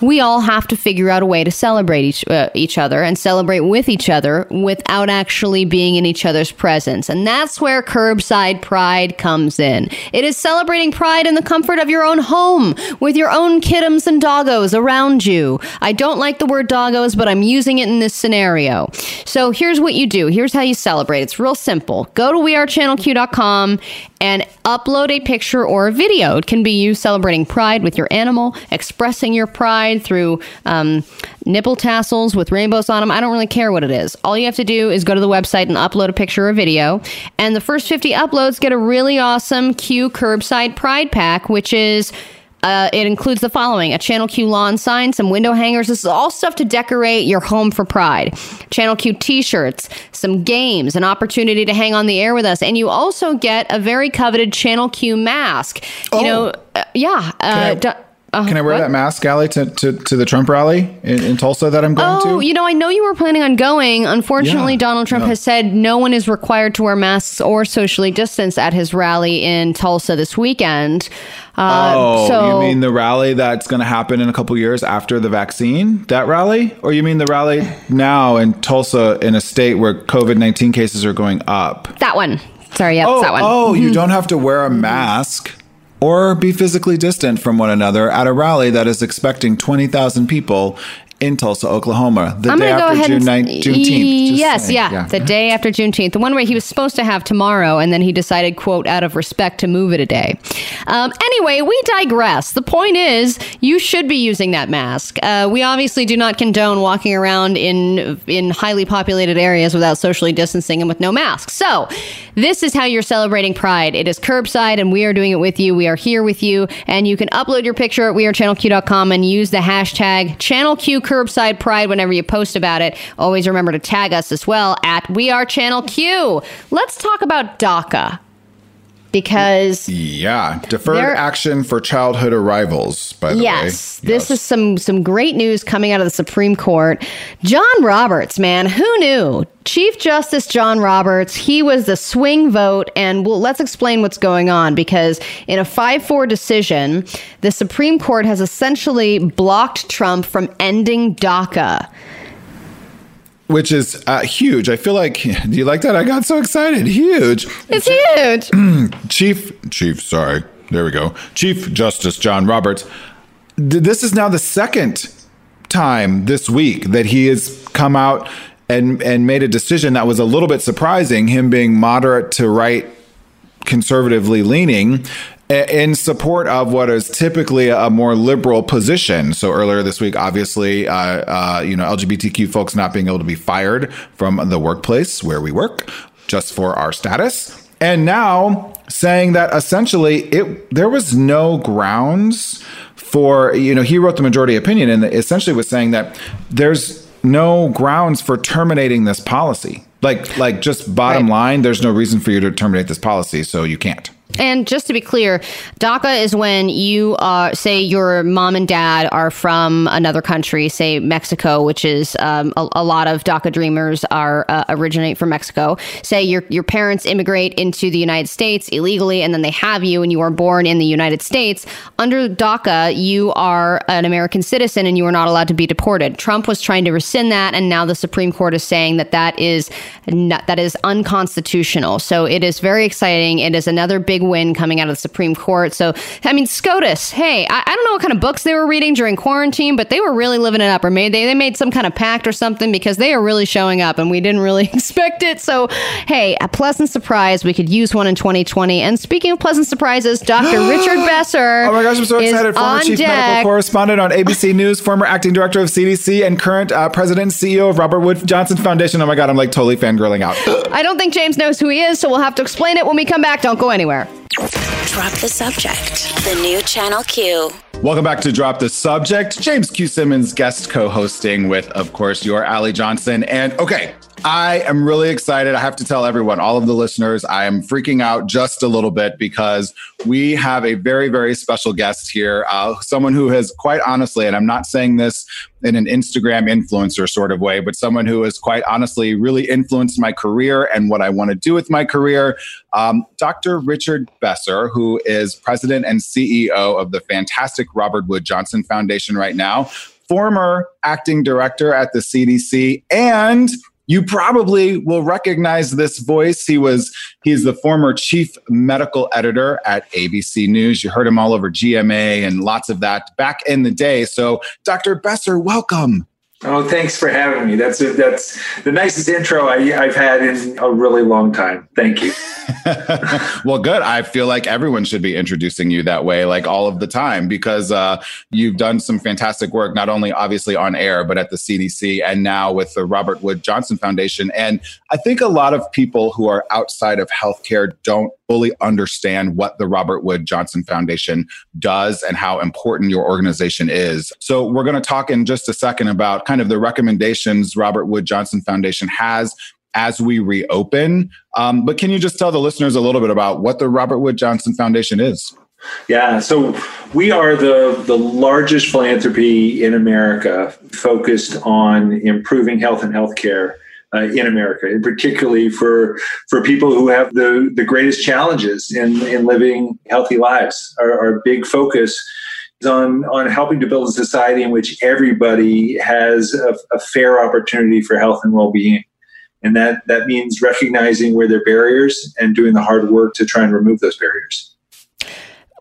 we all have to figure out a way to celebrate each, uh, each other and celebrate with each other without actually being in each other's presence. And that's where curbside pride comes in. It is celebrating pride in the comfort of your own home with your own kittums and doggos around you. I don't like the word doggos, but I'm using it in this scenario. So here's what you do. Here's how you celebrate. It's real simple. Go to wearechannelq.com and upload a picture or a video. It can be you celebrating pride with your animal, expressing your pride through um, nipple tassels with rainbows on them. I don't really care what it is. All you have to do is go to the website and upload a picture or video. And the first 50 uploads get a really awesome Q Curbside Pride Pack, which is uh, it includes the following a Channel Q lawn sign, some window hangers. This is all stuff to decorate your home for Pride. Channel Q t shirts, some games, an opportunity to hang on the air with us. And you also get a very coveted Channel Q mask. You Oh. know, uh, yeah. Uh, uh, Can I wear what? that mask, Allie, to, to, to the Trump rally in, in Tulsa that I'm going Oh, to? you know, I know you were planning on going. Unfortunately, Yeah, Donald Trump no. has said no one is required to wear masks or socially distance at his rally in Tulsa this weekend. Uh, oh, so you mean the rally that's going to happen in a couple years after the vaccine? That rally? Or you mean the rally now in Tulsa in a state where COVID 19 cases are going up? that one? Sorry, yeah, oh, that one. oh, you Mhm. don't have to wear a mask or be physically distant from one another at a rally that is expecting 20,000 people in Tulsa, Oklahoma, the I'm day go after ahead June and 9, Juneteenth. Just yes, saying. yeah, the day after Juneteenth, the one where he was supposed to have tomorrow, and then he decided, quote, out of respect, to move it a day. Um, anyway, we digress. The point is, you should be using that mask. Uh, we obviously do not condone walking around in in highly populated areas without socially distancing and with no mask. So, this is how you're celebrating Pride. It is curbside, and we are doing it with you. We are here with you, and you can upload your picture at wearechannelq.com and use the hashtag ChannelQ Curbside Pride whenever you post about it. Always remember to tag us as well at We Are Channel Q. Let's talk about DACA because Yeah, deferred action for childhood arrivals, by the yes, way. this is some some great news coming out of the Supreme Court. John Roberts, man, who knew? Chief Justice John Roberts, he was the swing vote, and well, let's explain what's going on because in a 5 4 decision, the Supreme Court has essentially blocked Trump from ending DACA. Which is uh, huge. I feel like, do you like that? I got so excited. Huge. It's huge. (clears throat) Chief, Chief, sorry. There we go. Chief Justice John Roberts. th- This is now the second time this week that he has come out and and made a decision that was a little bit surprising. Him being moderate to right, conservatively leaning. In support of what is typically a more liberal position. So earlier this week, obviously, uh, uh, you know, LGBTQ folks not being able to be fired from the workplace where we work just for our status. And now saying that essentially it there was no grounds for you know he wrote the majority opinion and essentially was saying that there's no grounds for terminating this policy. Like like just bottom line there's no reason for you to terminate this policy so you can't And just to be clear, DACA is when you uh, say your mom and dad are from another country, say Mexico, which is um, a, a lot of DACA dreamers are uh, originate from Mexico. Say your your parents immigrate into the United States illegally, and then they have you, and you are born in the United States. Under DACA, you are an American citizen, and you are not allowed to be deported. Trump was trying to rescind that, and now the Supreme Court is saying that that is not, that is unconstitutional. So it is very exciting. It is another big win coming out of the Supreme Court. So I mean, SCOTUS. Hey, I, I don't know what kind of books they were reading during quarantine, but they were really living it up, or maybe they, they made some kind of pact or something because they are really showing up, and we didn't really (laughs) expect it. So hey, a pleasant surprise. We could use one in 2020. And speaking of pleasant surprises, Dr. (gasps) Richard Besser. Oh my gosh, I'm so excited. Former chief medical correspondent on ABC News, former acting director of CDC, and current uh, president and CEO of Robert Wood Johnson Foundation. Oh my God, I'm like totally fangirling out. (gasps) I don't think James knows who he is, so we'll have to explain it when we come back. Don't go anywhere left. Drop the subject. The new Channel Q. Welcome back to Drop the Subject. James Q. Simmons guest co hosting with, of course, your Allie Johnson. And okay, I am really excited. I have to tell everyone, all of the listeners, I am freaking out just a little bit because we have a very, very special guest here. Uh, someone who has quite honestly, and I'm not saying this in an Instagram influencer sort of way, but someone who has quite honestly really influenced my career and what I want to do with my career. Um, Dr. Richard Besser, who is president and CEO of the fantastic Robert Wood Johnson Foundation right now, former acting director at the CDC, and you probably will recognize this voice. He was he's the former chief medical editor at ABC News. You heard him all over GMA and lots of that back in the day. So, Dr. Besser, welcome. Oh, thanks for having me. That's a, that's the nicest intro I, have had in a really long time. Thank you. (laughs) well, good. I feel like everyone should be introducing you that way, like all of the time, because uh, you've done some fantastic work, not only obviously on air, but at the CDC and now with the Robert Wood Johnson Foundation. And I think a lot of people who are outside of healthcare don't fully understand what the Robert Wood Johnson Foundation does and how important your organization is. So, we're going to talk in just a second about kind of the recommendations Robert Wood Johnson Foundation has as we reopen. Um, but can you just tell the listeners a little bit about what the Robert Wood Johnson Foundation is? Yeah, so we are the, the largest philanthropy in America focused on improving health and healthcare uh, in America, and particularly for for people who have the the greatest challenges in in living healthy lives. Our, our big focus is on on helping to build a society in which everybody has a, a fair opportunity for health and well being. And that, that means recognizing where there are barriers and doing the hard work to try and remove those barriers.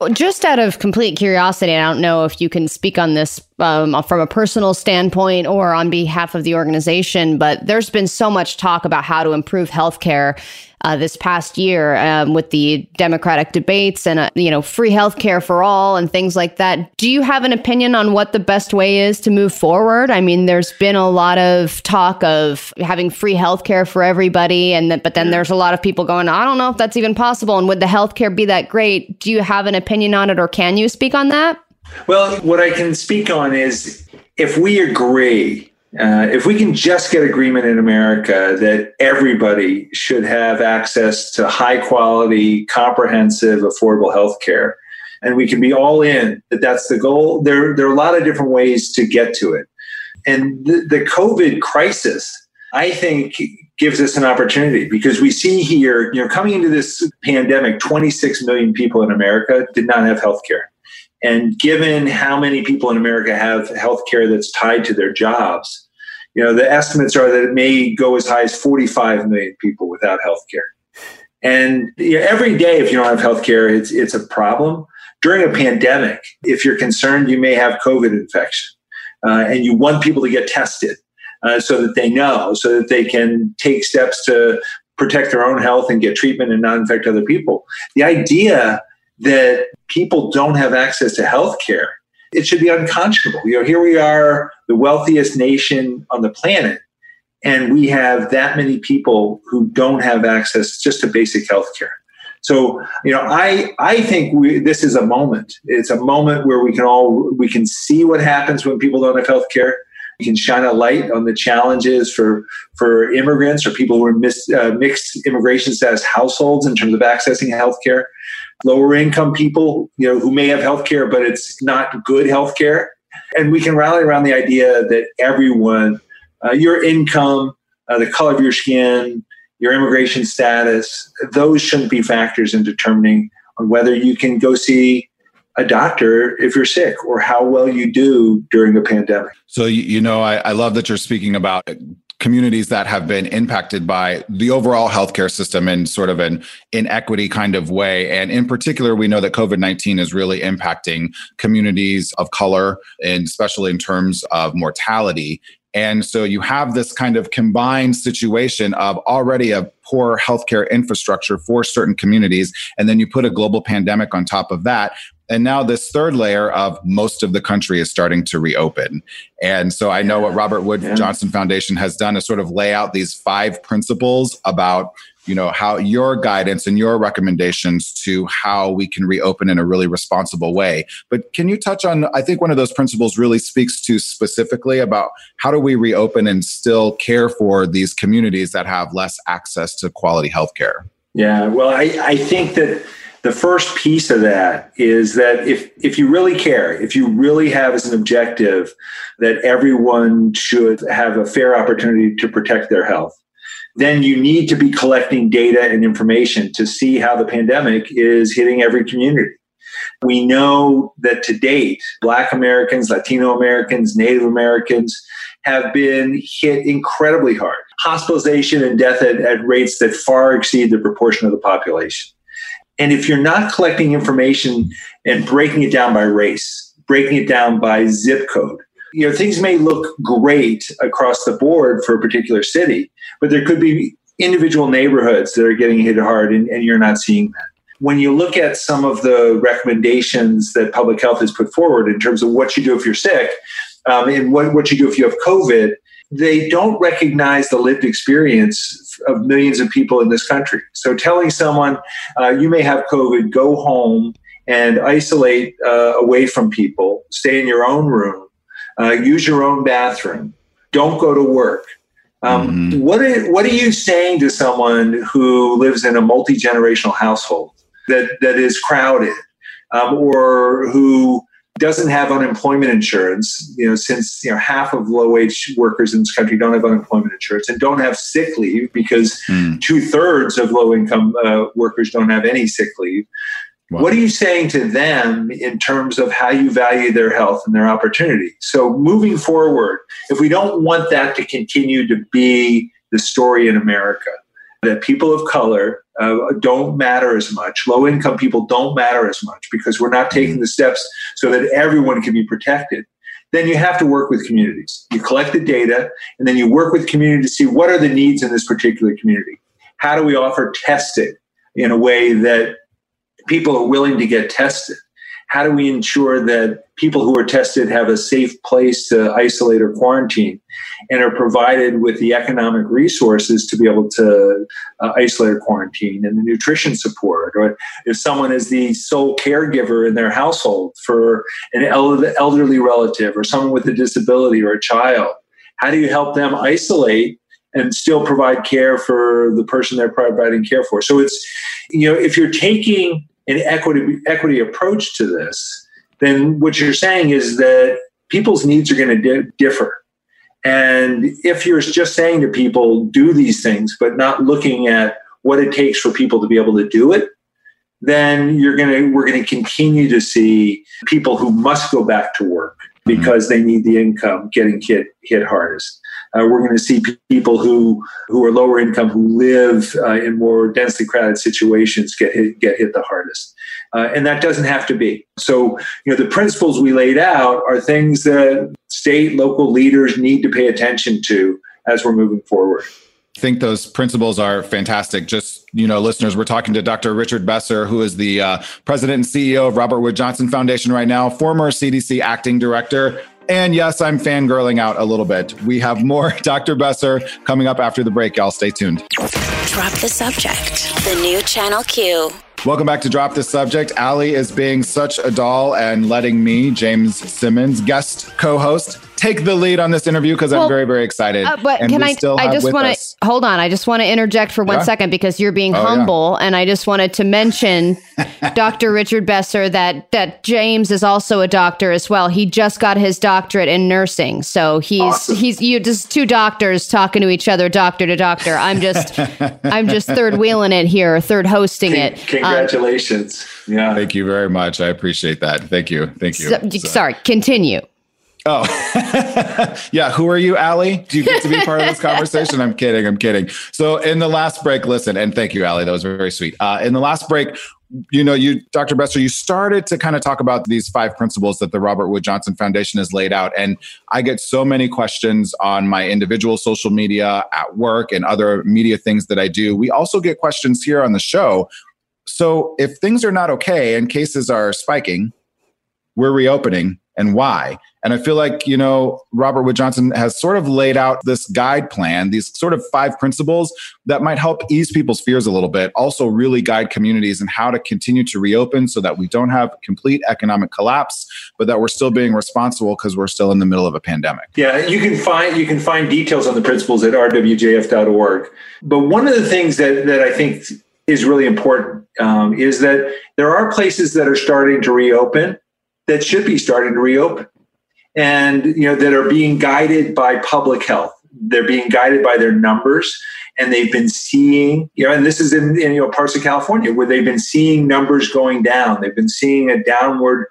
Just out of complete curiosity, I don't know if you can speak on this um, from a personal standpoint or on behalf of the organization, but there's been so much talk about how to improve healthcare uh, this past year um, with the Democratic debates and uh, you know free health care for all and things like that. Do you have an opinion on what the best way is to move forward? I mean, there's been a lot of talk of having free health care for everybody, and that, but then there's a lot of people going, I don't know if that's even possible. And would the health care be that great? Do you have an opinion on it, or can you speak on that? Well, what I can speak on is if we agree uh, if we can just get agreement in America that everybody should have access to high quality, comprehensive, affordable health care, and we can be all in that that's the goal, there, there are a lot of different ways to get to it. And the, the COVID crisis, I think, gives us an opportunity because we see here, you know, coming into this pandemic, 26 million people in America did not have health care. And given how many people in America have health care that's tied to their jobs, you know, the estimates are that it may go as high as 45 million people without health care. And you know, every day, if you don't have health care, it's, it's a problem. During a pandemic, if you're concerned you may have COVID infection uh, and you want people to get tested uh, so that they know, so that they can take steps to protect their own health and get treatment and not infect other people. The idea that people don't have access to health care, it should be unconscionable. You know, here we are, the wealthiest nation on the planet, and we have that many people who don't have access just to basic health care. So, you know, I I think we, this is a moment. It's a moment where we can all we can see what happens when people don't have health care. We can shine a light on the challenges for for immigrants or people who are mis, uh, mixed immigration status households in terms of accessing health care lower income people, you know, who may have health care, but it's not good health care. And we can rally around the idea that everyone, uh, your income, uh, the color of your skin, your immigration status, those shouldn't be factors in determining on whether you can go see a doctor if you're sick or how well you do during a pandemic. So, you know, I, I love that you're speaking about communities that have been impacted by the overall healthcare system in sort of an inequity kind of way. And in particular, we know that COVID 19 is really impacting communities of color, and especially in terms of mortality. And so you have this kind of combined situation of already a poor healthcare infrastructure for certain communities. And then you put a global pandemic on top of that. And now this third layer of most of the country is starting to reopen. And so I know what Robert Wood Yeah. Johnson Foundation has done is sort of lay out these five principles about you know how your guidance and your recommendations to how we can reopen in a really responsible way but can you touch on i think one of those principles really speaks to specifically about how do we reopen and still care for these communities that have less access to quality health care Yeah, well, I, I think that the first piece of that is that if if you really care, if you really have as an objective that everyone should have a fair opportunity to protect their health, then you need to be collecting data and information to see how the pandemic is hitting every community. We know that to date, Black Americans, Latino Americans, Native Americans have been hit incredibly hard. Hospitalization and death at, at rates that far exceed the proportion of the population. And if you're not collecting information and breaking it down by race, breaking it down by zip code, you know, things may look great across the board for a particular city, but there could be individual neighborhoods that are getting hit hard and, and you're not seeing that. When you look at some of the recommendations that public health has put forward in terms of what you do if you're sick um, and what, what you do if you have COVID, they don't recognize the lived experience of millions of people in this country. So telling someone uh, you may have COVID, go home and isolate uh, away from people, stay in your own room, uh, use your own bathroom, don't go to work. Um, what, are, what are you saying to someone who lives in a multi generational household that, that is crowded um, or who doesn't have unemployment insurance? You know, since you know half of low wage workers in this country don't have unemployment insurance and don't have sick leave because two thirds of low income uh, workers don't have any sick leave. What are you saying to them in terms of how you value their health and their opportunity? So, moving forward, if we don't want that to continue to be the story in America, that people of color uh, don't matter as much, low income people don't matter as much because we're not taking the steps so that everyone can be protected, then you have to work with communities. You collect the data and then you work with community to see what are the needs in this particular community. How do we offer testing in a way that people are willing to get tested? How do we ensure that people who are tested have a safe place to isolate or quarantine and are provided with the economic resources to be able to uh, isolate or quarantine and the nutrition support? Or if someone is the sole caregiver in their household for an el- elderly relative or someone with a disability or a child, how do you help them isolate and still provide care for the person they're providing care for? So it's, you know, if you're taking an equity equity approach to this, then what you're saying is that people's needs are going to di- differ. And if you're just saying to people, do these things, but not looking at what it takes for people to be able to do it, then you're going to we're going to continue to see people who must go back to work mm-hmm. because they need the income getting hit hit hardest. Uh, we're going to see people who who are lower income who live uh, in more densely crowded situations get hit get hit the hardest, uh, and that doesn't have to be. So you know the principles we laid out are things that state local leaders need to pay attention to as we're moving forward. I think those principles are fantastic. Just, you know, listeners, we're talking to Dr. Richard Besser, who is the uh, president and CEO of Robert Wood Johnson Foundation right now, former CDC acting director. And yes, I'm fangirling out a little bit. We have more (laughs) Dr. Besser coming up after the break. Y'all stay tuned. Drop the subject. The new Channel Q. Welcome back to Drop the Subject. Allie is being such a doll and letting me, James Simmons, guest co host, take the lead on this interview because I'm very, very excited. Uh, but And can I? still I just want to hold on. I just want to interject for one Yeah. second because you're being Oh, yeah. humble, and I just wanted to mention (laughs) Dr. Richard Besser that that James is also a doctor as well. He just got his doctorate in nursing, so he's he's you just two doctors talking to each other, doctor to doctor. I'm just (laughs) I'm just third wheeling it here, third hosting it. Congratulations. yeah. Thank you very much. I appreciate that. Thank you. Thank you. so- So- Sorry, continue. Oh, (laughs) yeah. Who are you, Allie? Do you get to be part of this (laughs) conversation? I'm kidding. I'm kidding. So, in the last break, listen, and thank you, Allie. That was very sweet. Uh, in the last break, you know, you, Dr. Besser, you started to kind of talk about these five principles that the Robert Wood Johnson Foundation has laid out. And I get so many questions on my individual social media, at work, and other media things that I do. We also get questions here on the show. So, if things are not okay and cases are spiking, we're reopening and why. And I feel like, you know, Robert Wood Johnson has sort of laid out this guide plan, these sort of five principles that might help ease people's fears a little bit, also really guide communities and how to continue to reopen so that we don't have complete economic collapse, but that we're still being responsible because we're still in the middle of a pandemic. Yeah, you can find you can find details on the principles at rwjf.org. But one of the things that that I think is really important um, is that there are places that are starting to reopen that should be starting to reopen and you know that are being guided by public health. They're being guided by their numbers and they've been seeing you know and this is in, in you know parts of california where they've been seeing numbers going down. They've been seeing a downward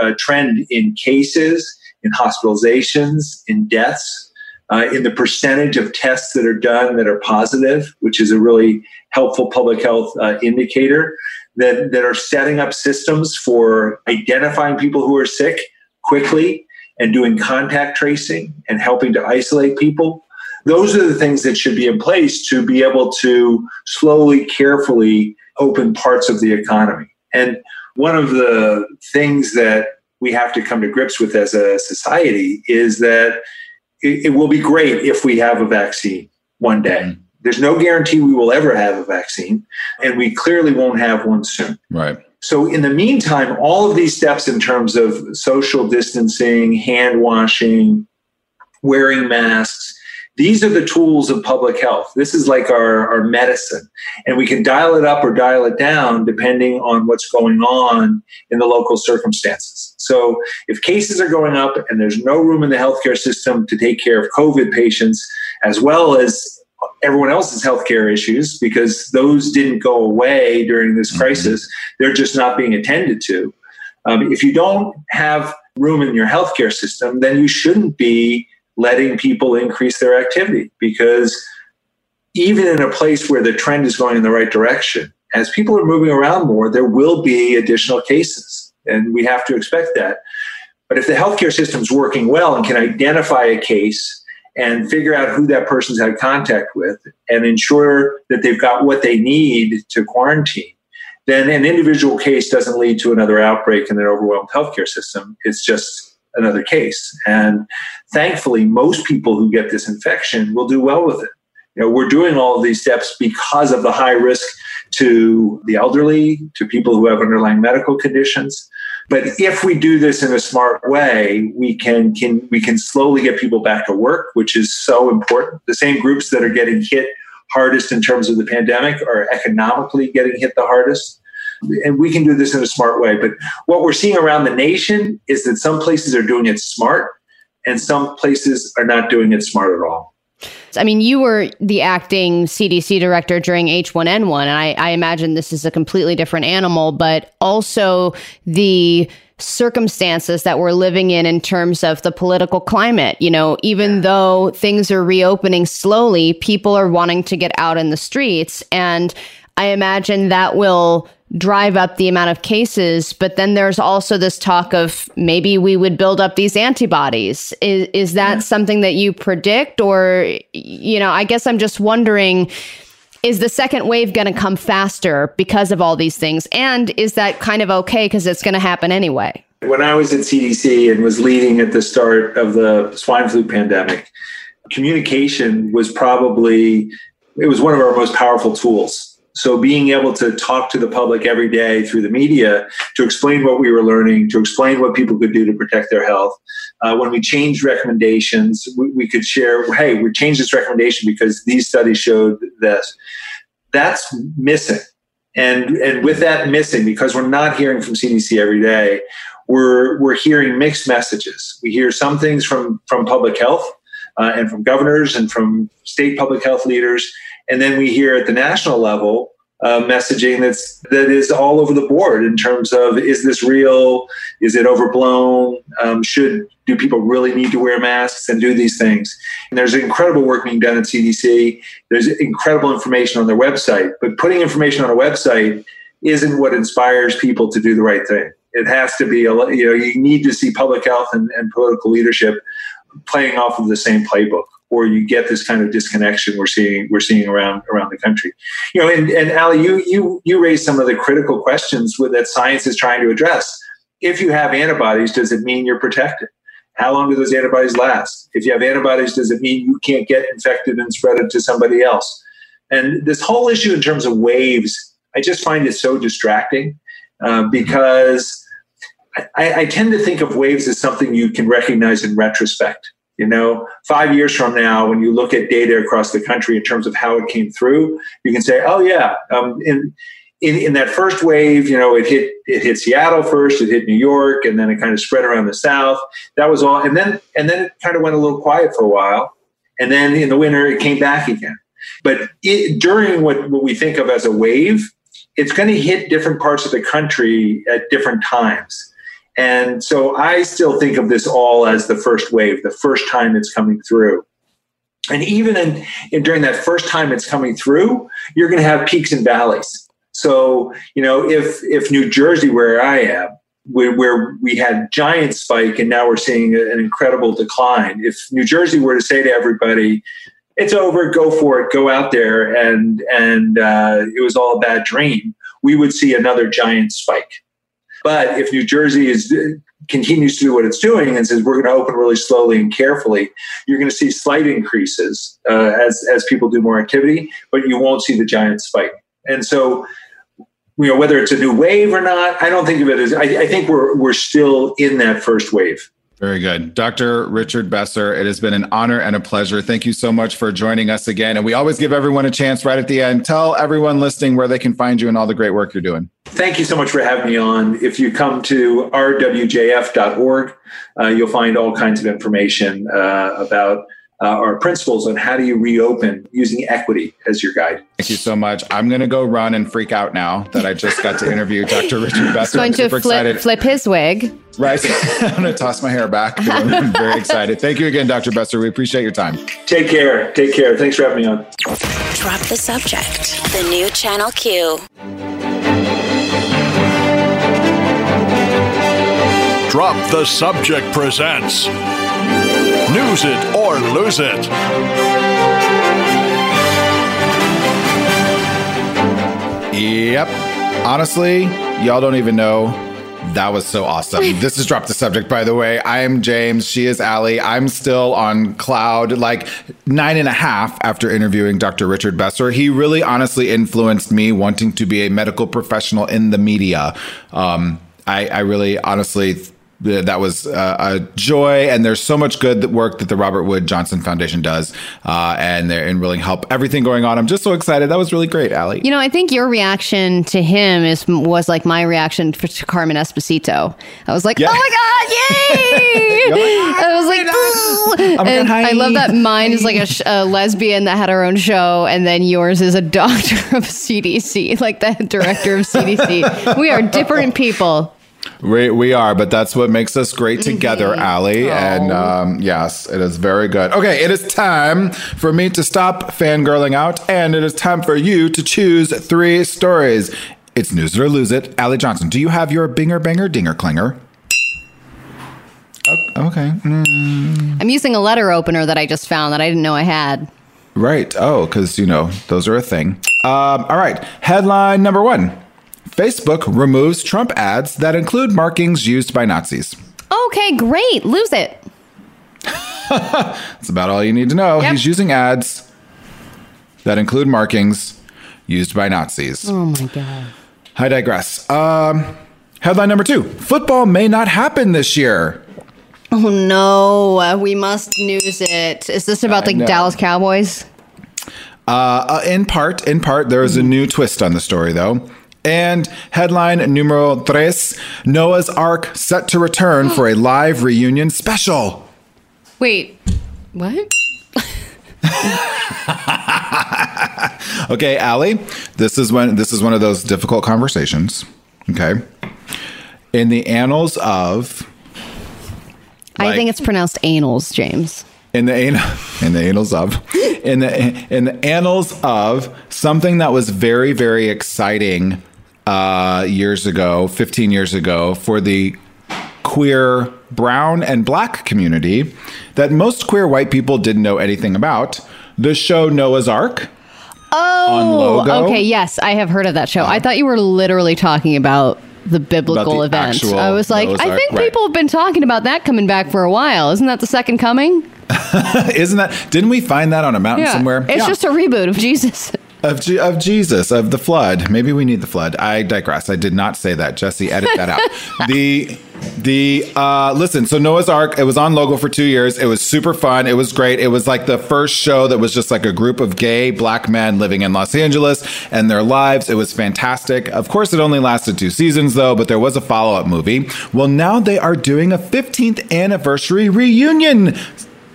uh, trend in cases in hospitalizations in deaths uh, in the percentage of tests that are done that are positive which is a really helpful public health uh, indicator that, that are setting up systems for identifying people who are sick quickly and doing contact tracing and helping to isolate people. Those are the things that should be in place to be able to slowly, carefully open parts of the economy. And one of the things that we have to come to grips with as a society is that it, it will be great if we have a vaccine one day. Mm-hmm. There's no guarantee we will ever have a vaccine, and we clearly won't have one soon. Right. So, in the meantime, all of these steps in terms of social distancing, hand washing, wearing masks, these are the tools of public health. This is like our, our medicine. And we can dial it up or dial it down depending on what's going on in the local circumstances. So, if cases are going up and there's no room in the healthcare system to take care of COVID patients, as well as everyone else's healthcare issues because those didn't go away during this mm-hmm. crisis. They're just not being attended to. Um, if you don't have room in your healthcare system, then you shouldn't be letting people increase their activity because even in a place where the trend is going in the right direction, as people are moving around more, there will be additional cases. And we have to expect that. But if the healthcare system is working well and can identify a case and figure out who that person's had contact with and ensure that they've got what they need to quarantine, then an individual case doesn't lead to another outbreak in an overwhelmed healthcare system. It's just another case. And thankfully, most people who get this infection will do well with it. You know, we're doing all of these steps because of the high risk to the elderly, to people who have underlying medical conditions. But if we do this in a smart way, we can, can we can slowly get people back to work, which is so important. The same groups that are getting hit hardest in terms of the pandemic are economically getting hit the hardest. And we can do this in a smart way. But what we're seeing around the nation is that some places are doing it smart and some places are not doing it smart at all. I mean, you were the acting CDC director during H1N1, and I, I imagine this is a completely different animal, but also the circumstances that we're living in in terms of the political climate. You know, even though things are reopening slowly, people are wanting to get out in the streets. And I imagine that will drive up the amount of cases. But then there's also this talk of maybe we would build up these antibodies. Is, is that yeah. something that you predict? Or, you know, I guess I'm just wondering is the second wave going to come faster because of all these things? And is that kind of okay because it's going to happen anyway? When I was at CDC and was leading at the start of the swine flu pandemic, communication was probably it was one of our most powerful tools so being able to talk to the public every day through the media to explain what we were learning, to explain what people could do to protect their health. Uh, when we changed recommendations, we, we could share, hey, we changed this recommendation because these studies showed this. That's missing. And, and with that missing, because we're not hearing from CDC every day, we're, we're hearing mixed messages. We hear some things from, from public health uh, and from governors and from state public health leaders and then we hear at the national level uh, messaging that's that is all over the board in terms of is this real? Is it overblown? Um, should do people really need to wear masks and do these things? And there's incredible work being done at CDC. There's incredible information on their website, but putting information on a website isn't what inspires people to do the right thing. It has to be, a, you know, you need to see public health and, and political leadership playing off of the same playbook or you get this kind of disconnection we're seeing we're seeing around around the country. You know, and, and Allie, you you you raised some of the critical questions with, that science is trying to address. if you have antibodies, does it mean you're protected? How long do those antibodies last? If you have antibodies, does it mean you can't get infected and spread it to somebody else? And this whole issue in terms of waves, I just find it so distracting uh, because I, I tend to think of waves as something you can recognize in retrospect. You know, five years from now, when you look at data across the country in terms of how it came through, you can say, "Oh yeah, um, in, in in that first wave, you know, it hit it hit Seattle first, it hit New York, and then it kind of spread around the South. That was all, and then and then it kind of went a little quiet for a while, and then in the winter it came back again. But it, during what, what we think of as a wave, it's going to hit different parts of the country at different times. And so I still think of this all as the first wave, the first time it's coming through. And even in, in during that first time it's coming through, you're going to have peaks and valleys. So, you know, if if New Jersey, where I am, where, where we had giant spike and now we're seeing an incredible decline. If New Jersey were to say to everybody, "It's over, go for it, go out there," and and uh, it was all a bad dream, we would see another giant spike. But if New Jersey is continues to do what it's doing and says we're going to open really slowly and carefully, you're going to see slight increases uh, as as people do more activity, but you won't see the giant spike. And so, you know, whether it's a new wave or not, I don't think of it as. I, I think we're we're still in that first wave. Very good. Dr. Richard Besser, it has been an honor and a pleasure. Thank you so much for joining us again. And we always give everyone a chance right at the end. Tell everyone listening where they can find you and all the great work you're doing. Thank you so much for having me on. If you come to rwjf.org, uh, you'll find all kinds of information uh, about uh, our principles on how do you reopen using equity as your guide. Thank you so much. I'm going to go run and freak out now that I just got to interview Dr. Richard (laughs) Besser. Going to flip, flip his wig. Right. (laughs) I'm going to toss my hair back. (laughs) I'm very excited. Thank you again, Dr. Besser. We appreciate your time. Take care. Take care. Thanks for having me on. Drop the subject. The new Channel Q. Drop the Subject presents News It or Lose It. Yep. Honestly, y'all don't even know. That was so awesome. (laughs) this is Drop the Subject, by the way. I am James. She is Allie. I'm still on cloud like nine and a half after interviewing Dr. Richard Besser. He really honestly influenced me wanting to be a medical professional in the media. Um, I, I really honestly that was uh, a joy and there's so much good work that the robert wood johnson foundation does uh, and they're and really help everything going on i'm just so excited that was really great Allie. You know, I think your reaction to him is was like my reaction for, to Carmen Esposito. I was like, Yeah. "Oh my god, yay!" (laughs) I was like, and. I love that mine is like a, sh- a lesbian that had her own show, and then yours is a (laughs) doctor of CDC, like the director of CDC. we are different people. We, we are, but that's what makes us great Mm-hmm. together, Allie. And um, yes, it is very good. Okay, it is time for me to stop fangirling out, and it is time for you to choose three stories. It's News It or Lose It. Allie Johnson, do you have your binger, banger, dinger, clinger? O- Okay. Mm, I'm using a letter opener that I just found that I didn't know I had. right. Oh, because, you know, those are a thing. Um, all right. Headline number one Facebook removes Trump ads that include markings used by Nazis. Okay, great. Lose it. That's about all you need to know. Yep. He's using ads that include markings used by Nazis. Oh my god. I digress. Um, headline number two Football may not happen this year. Oh no, uh, we must news it. Is this about the. Dallas Cowboys? Uh, uh, in part, in part, there is a new twist on the story, though. And headline numero tres Noah's Arc set to return for a live reunion special. Wait, what? (laughs) Okay, Allie, this is when this is one of those difficult conversations. Okay. In the annals of I think it's pronounced anals, James. in the an- (laughs) in the annals of in the in the annals of something that was very very exciting uh, years ago, 15 years ago, for the queer brown and black community that most queer white people didn't know anything about. The show Noah's Arc. Oh, On Logo? okay. Yes, I have heard of that show. I thought you were literally talking about the biblical the event. I was like, Noah's I Ark, think right. people have been talking about that coming back for a while. Isn't that the second coming? (laughs) Isn't that? Didn't we find that on a mountain somewhere? It's Yeah. just a reboot of (laughs) Jesus. Of Je- of Jesus of the flood. Maybe we need the flood. I digress. I did not say that. Jesse, edit that out. (laughs) the the uh listen. So Noah's Arc. It was on Logo for two years. It was super fun. It was great. It was like the first show that was just like a group of gay black men living in Los Angeles and their lives. It was fantastic. Of course, it only lasted two seasons though, but there was a follow up movie. Well, now they are doing a 15th anniversary reunion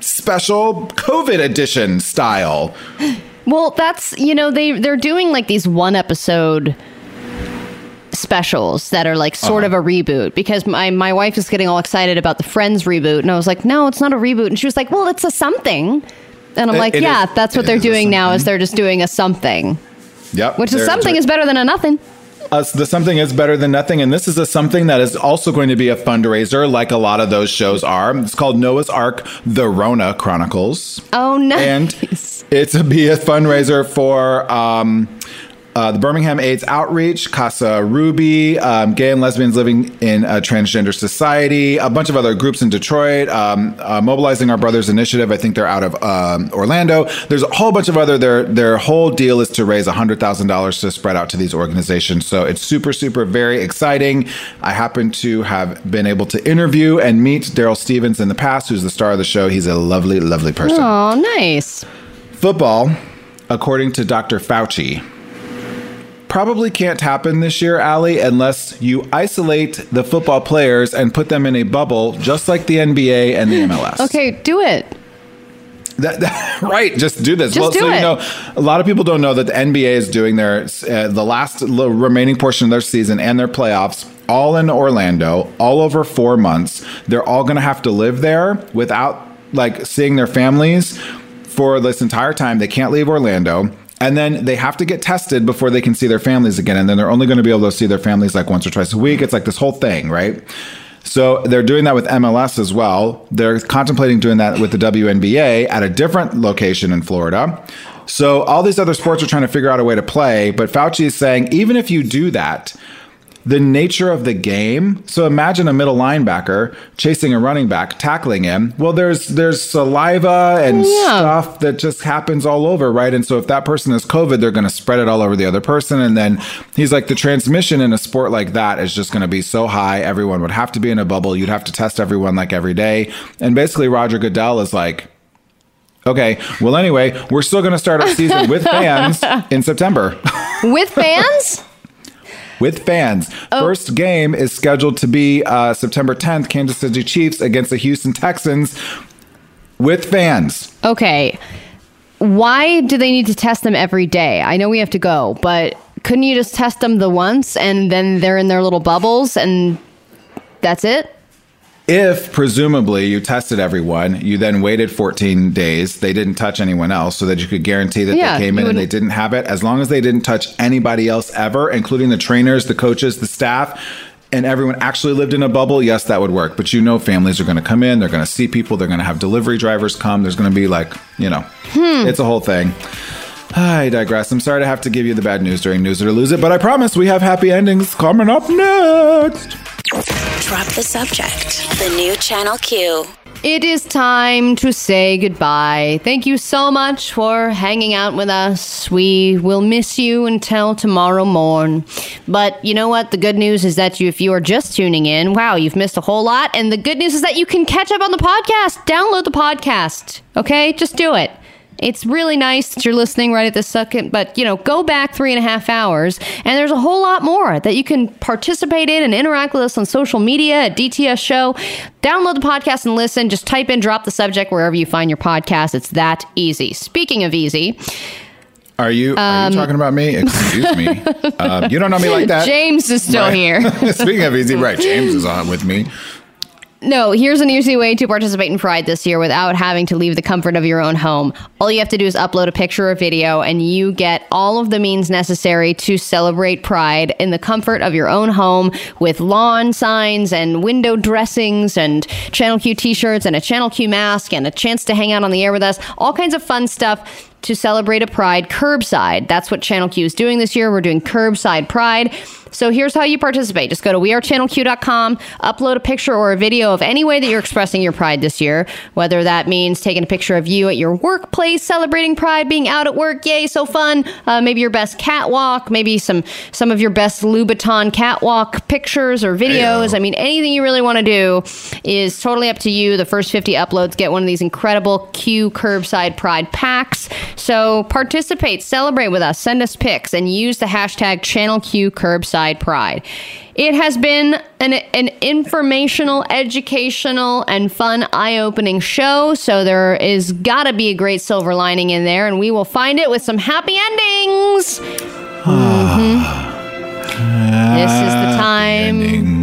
special COVID edition style. (laughs) Well, that's you know they they're doing like these one episode specials that are like sort Uh-huh. of a reboot because my my wife is getting all excited about the Friends reboot and I was like, no, it's not a reboot, and she was like, well, it's a something, and I'm It- like, it yeah, is- that's what they're doing now is they're just doing a something, Yep. which is something is better than a nothing. Uh, the something is better than nothing, and this is a something that is also going to be a fundraiser, like a lot of those shows are. It's called Noah's Arc: The Rona Chronicles, Oh no, and it's a be a fundraiser for. Um, uh, the Birmingham AIDS Outreach, Casa Ruby, um, Gay and Lesbians Living in a Transgender Society, a bunch of other groups in Detroit, um, uh, Mobilizing Our Brothers Initiative. I think they're out of um, Orlando. There's a whole bunch of other. Their their whole deal is to raise hundred thousand dollars to spread out to these organizations. So it's super super very exciting. I happen to have been able to interview and meet Darryl Stephens in the past, who's the star of the show. He's a lovely lovely person. oh nice. Football, according to Dr. Fauci, probably can't happen this year, Allie, unless you isolate the football players and put them in a bubble, just like the NBA and the MLS. Okay, do it. That, that- (laughs) right, just do this. Just do so it. you know, a lot of people don't know that the NBA is doing their uh, the last little remaining portion of their season and their playoffs all in Orlando, all over four months. They're all going to have to live there without like seeing their families for this entire time. They can't leave Orlando. And then they have to get tested before they can see their families again. And then they're only going to be able to see their families like once or twice a week. It's like this whole thing, right? So they're doing that with MLS as well. They're contemplating doing that with the WNBA at a different location in Florida. So all these other sports are trying to figure out a way to play, but Fauci is saying even if you do that, the nature of the game. So imagine a middle linebacker chasing a running back, tackling him. Well, there's there's saliva and oh, stuff that just happens all over, right? And so if that person has COVID, they're going to spread it all over the other person. And then he's like, the transmission in a sport like that is just going to be so high. Everyone would have to be in a bubble. You'd have to test everyone like every day. And basically, Roger Goodell is like. Okay. Well, anyway, we're still going to start our season with (laughs) fans in September. With fans? With fans. Oh. First game is scheduled to be uh, September 10th, Kansas City Chiefs against the Houston Texans with fans. Okay. Why do they need to test them every day? I know we have to go, but couldn't you just test them the once and then they're in their little bubbles and that's it? If presumably you tested everyone, you then waited 14 days, they didn't touch anyone else so that you could guarantee that Yeah, they came in and they didn't have it. As long as they didn't touch anybody else ever, including the trainers, the coaches, the staff, and everyone actually lived in a bubble, yes, that would work. But you know, families are going to come in, they're going to see people, they're going to have delivery drivers come. There's going to be like, you know, Hmm. it's a whole thing. I digress. I'm sorry to have to give you the bad news during News It or Lose It, but I promise we have happy endings coming up next. Drop the subject. The new Channel Q. It is time to say goodbye. Thank you so much for hanging out with us. We will miss you until tomorrow morn. But you know what? The good news is that you, if you are just tuning in, wow, you've missed a whole lot. And the good news is that you can catch up on the podcast. Download the podcast. Okay? Just do it. It's really nice that you're listening right at this second, but you know, go back three and a half hours, and there's a whole lot more that you can participate in and interact with us on social media at DTS Show. Download the podcast and listen. Just type in "drop the subject" wherever you find your podcast. It's that easy. Speaking of easy, Are you, are Um, you talking about me? Excuse me. (laughs) um, you don't know me like that. James is still Right. here. (laughs) Speaking of easy, right? James is on with me. No, here's an easy way to participate in Pride this year without having to leave the comfort of your own home. All you have to do is upload a picture or video, and you get all of the means necessary to celebrate Pride in the comfort of your own home with lawn signs and window dressings and Channel Q t shirts and a Channel Q mask and a chance to hang out on the air with us. All kinds of fun stuff to celebrate a Pride curbside. That's what Channel Q is doing this year. We're doing curbside Pride. So here's how you participate. Just go to wearechannelq.com, upload a picture or a video of any way that you're expressing your pride this year, whether that means taking a picture of you at your workplace, celebrating pride, being out at work, yay, so fun. Uh, maybe your best catwalk, maybe some some of your best Louboutin catwalk pictures or videos. I mean, anything you really want to do is totally up to you. The first 50 uploads get one of these incredible Q curbside pride packs. So participate, celebrate with us, send us pics, and use the hashtag Channel Q Curbside Pride. It has been an, an informational, educational, and fun, eye opening show. So there is got to be a great silver lining in there, and we will find it with some happy endings. Mhm. This is the time.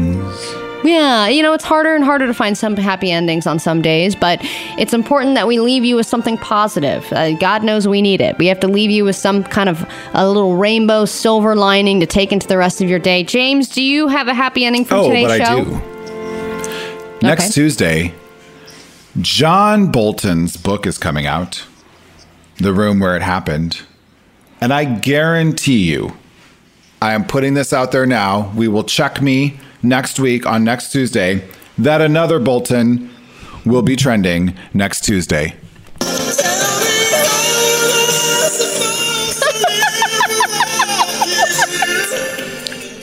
Yeah, you know, it's harder and harder to find some happy endings on some days, but it's important that we leave you with something positive. Uh, God knows we need it. We have to leave you with some kind of a little rainbow silver lining to take into the rest of your day. James, do you have a happy ending from Oh, today's but show? I do. Next Okay. Tuesday, John Bolton's book is coming out, The Room Where It Happened. And I guarantee you, I am putting this out there now. We will check me next week on next Tuesday that another Bolton will be trending next Tuesday.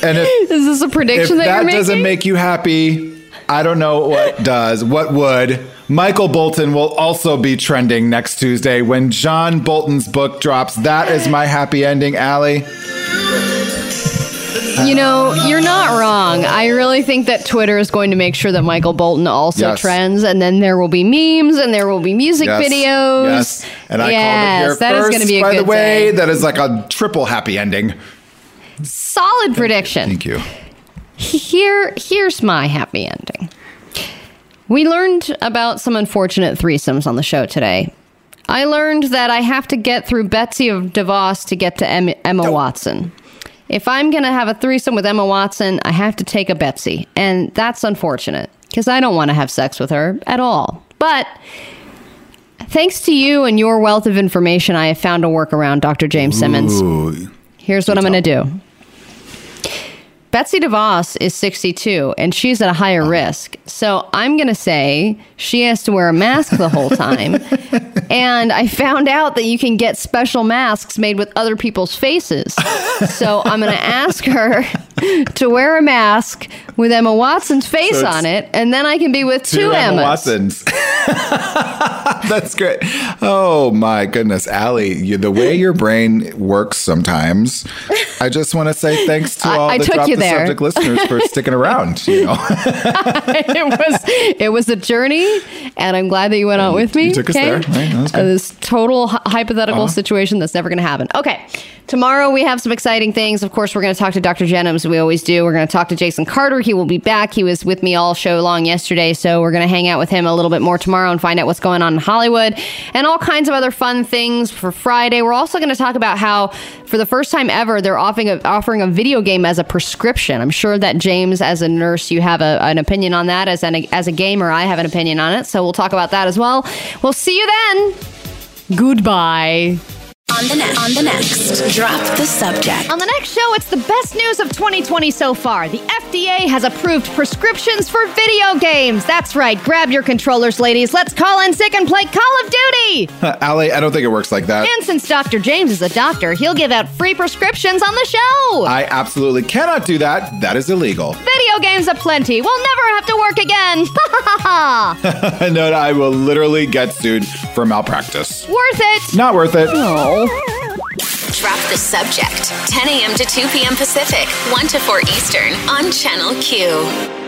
And if, Is this a prediction that, you're that doesn't make you happy, I don't know what (laughs) does. What would? Michael Bolton will also be trending next Tuesday when John Bolton's book drops. That is my happy ending, Allie. You know, you're not wrong. I really think that Twitter is going to make sure that Michael Bolton also Yes. trends, and then there will be memes and there will be music Yes. videos. Yes. And I yes, called it here that is first, going to be a by good the way. thing. That is like a triple happy ending. Solid prediction. Thank you. Here, here's my happy ending. We learned about some unfortunate threesomes on the show today. I learned that I have to get through Betsy of DeVos to get to Em- Emma Watson. If I'm going to have a threesome with Emma Watson, I have to take a Betsy. And that's unfortunate because I don't want to have sex with her at all. But thanks to you and your wealth of information, I have found a workaround, Dr. James Simmons. Ooh. Here's what I'm going to do. Betsy DeVos is 62 and she's at a higher uh-huh. risk. So I'm going to say she has to wear a mask the whole time. (laughs) and I found out that you can get special masks made with other people's faces. So I'm going (laughs) to ask her to wear a mask with Emma Watson's face So on it. And then I can be with two, Emma Watsons. (laughs) That's great. Oh my goodness, Allie, you, the way your brain works sometimes. I just want to say thanks to all I the took Drop you the there. Subject listeners for sticking around. You know, (laughs) it was it was a journey, and I'm glad that you went out with me. you took us there. Right, that was Uh, this total hy- hypothetical Uh-huh. situation that's never going to happen. Okay, tomorrow we have some exciting things. Of course, we're going to talk to Dr. Jennings. We always do. We're going to talk to Jason Carter. He will be back. He was with me all show long yesterday, so we're going to hang out with him a little bit more tomorrow and find out what's going on in Hollywood and all kinds of other fun things for Friday. We're also going to talk about how, for the first time ever, they're offering a, offering a video game as a prescription. I'm sure that James, as a nurse, you have a, an opinion on that. As an as a gamer, I have an opinion on it. So we'll talk about that as well. We'll see you then. Goodbye. On the, ne- on the next, drop the subject. On the next show, it's the best news of 2020 so far. The FDA has approved prescriptions for video games. That's right. Grab your controllers, ladies. Let's call in sick and play Call of Duty. (laughs) Allie, I don't think it works like that. And since Dr. James is a doctor, he'll give out free prescriptions on the show. I absolutely cannot do that. That is illegal. (laughs) Video games aplenty. We'll never have to work again. (laughs) Ha ha ha! No, I will literally get sued for malpractice. Worth it. Not worth it. No. Drop the subject. 10 a.m. to 2 p.m. Pacific, 1 to 4 Eastern on Channel Q.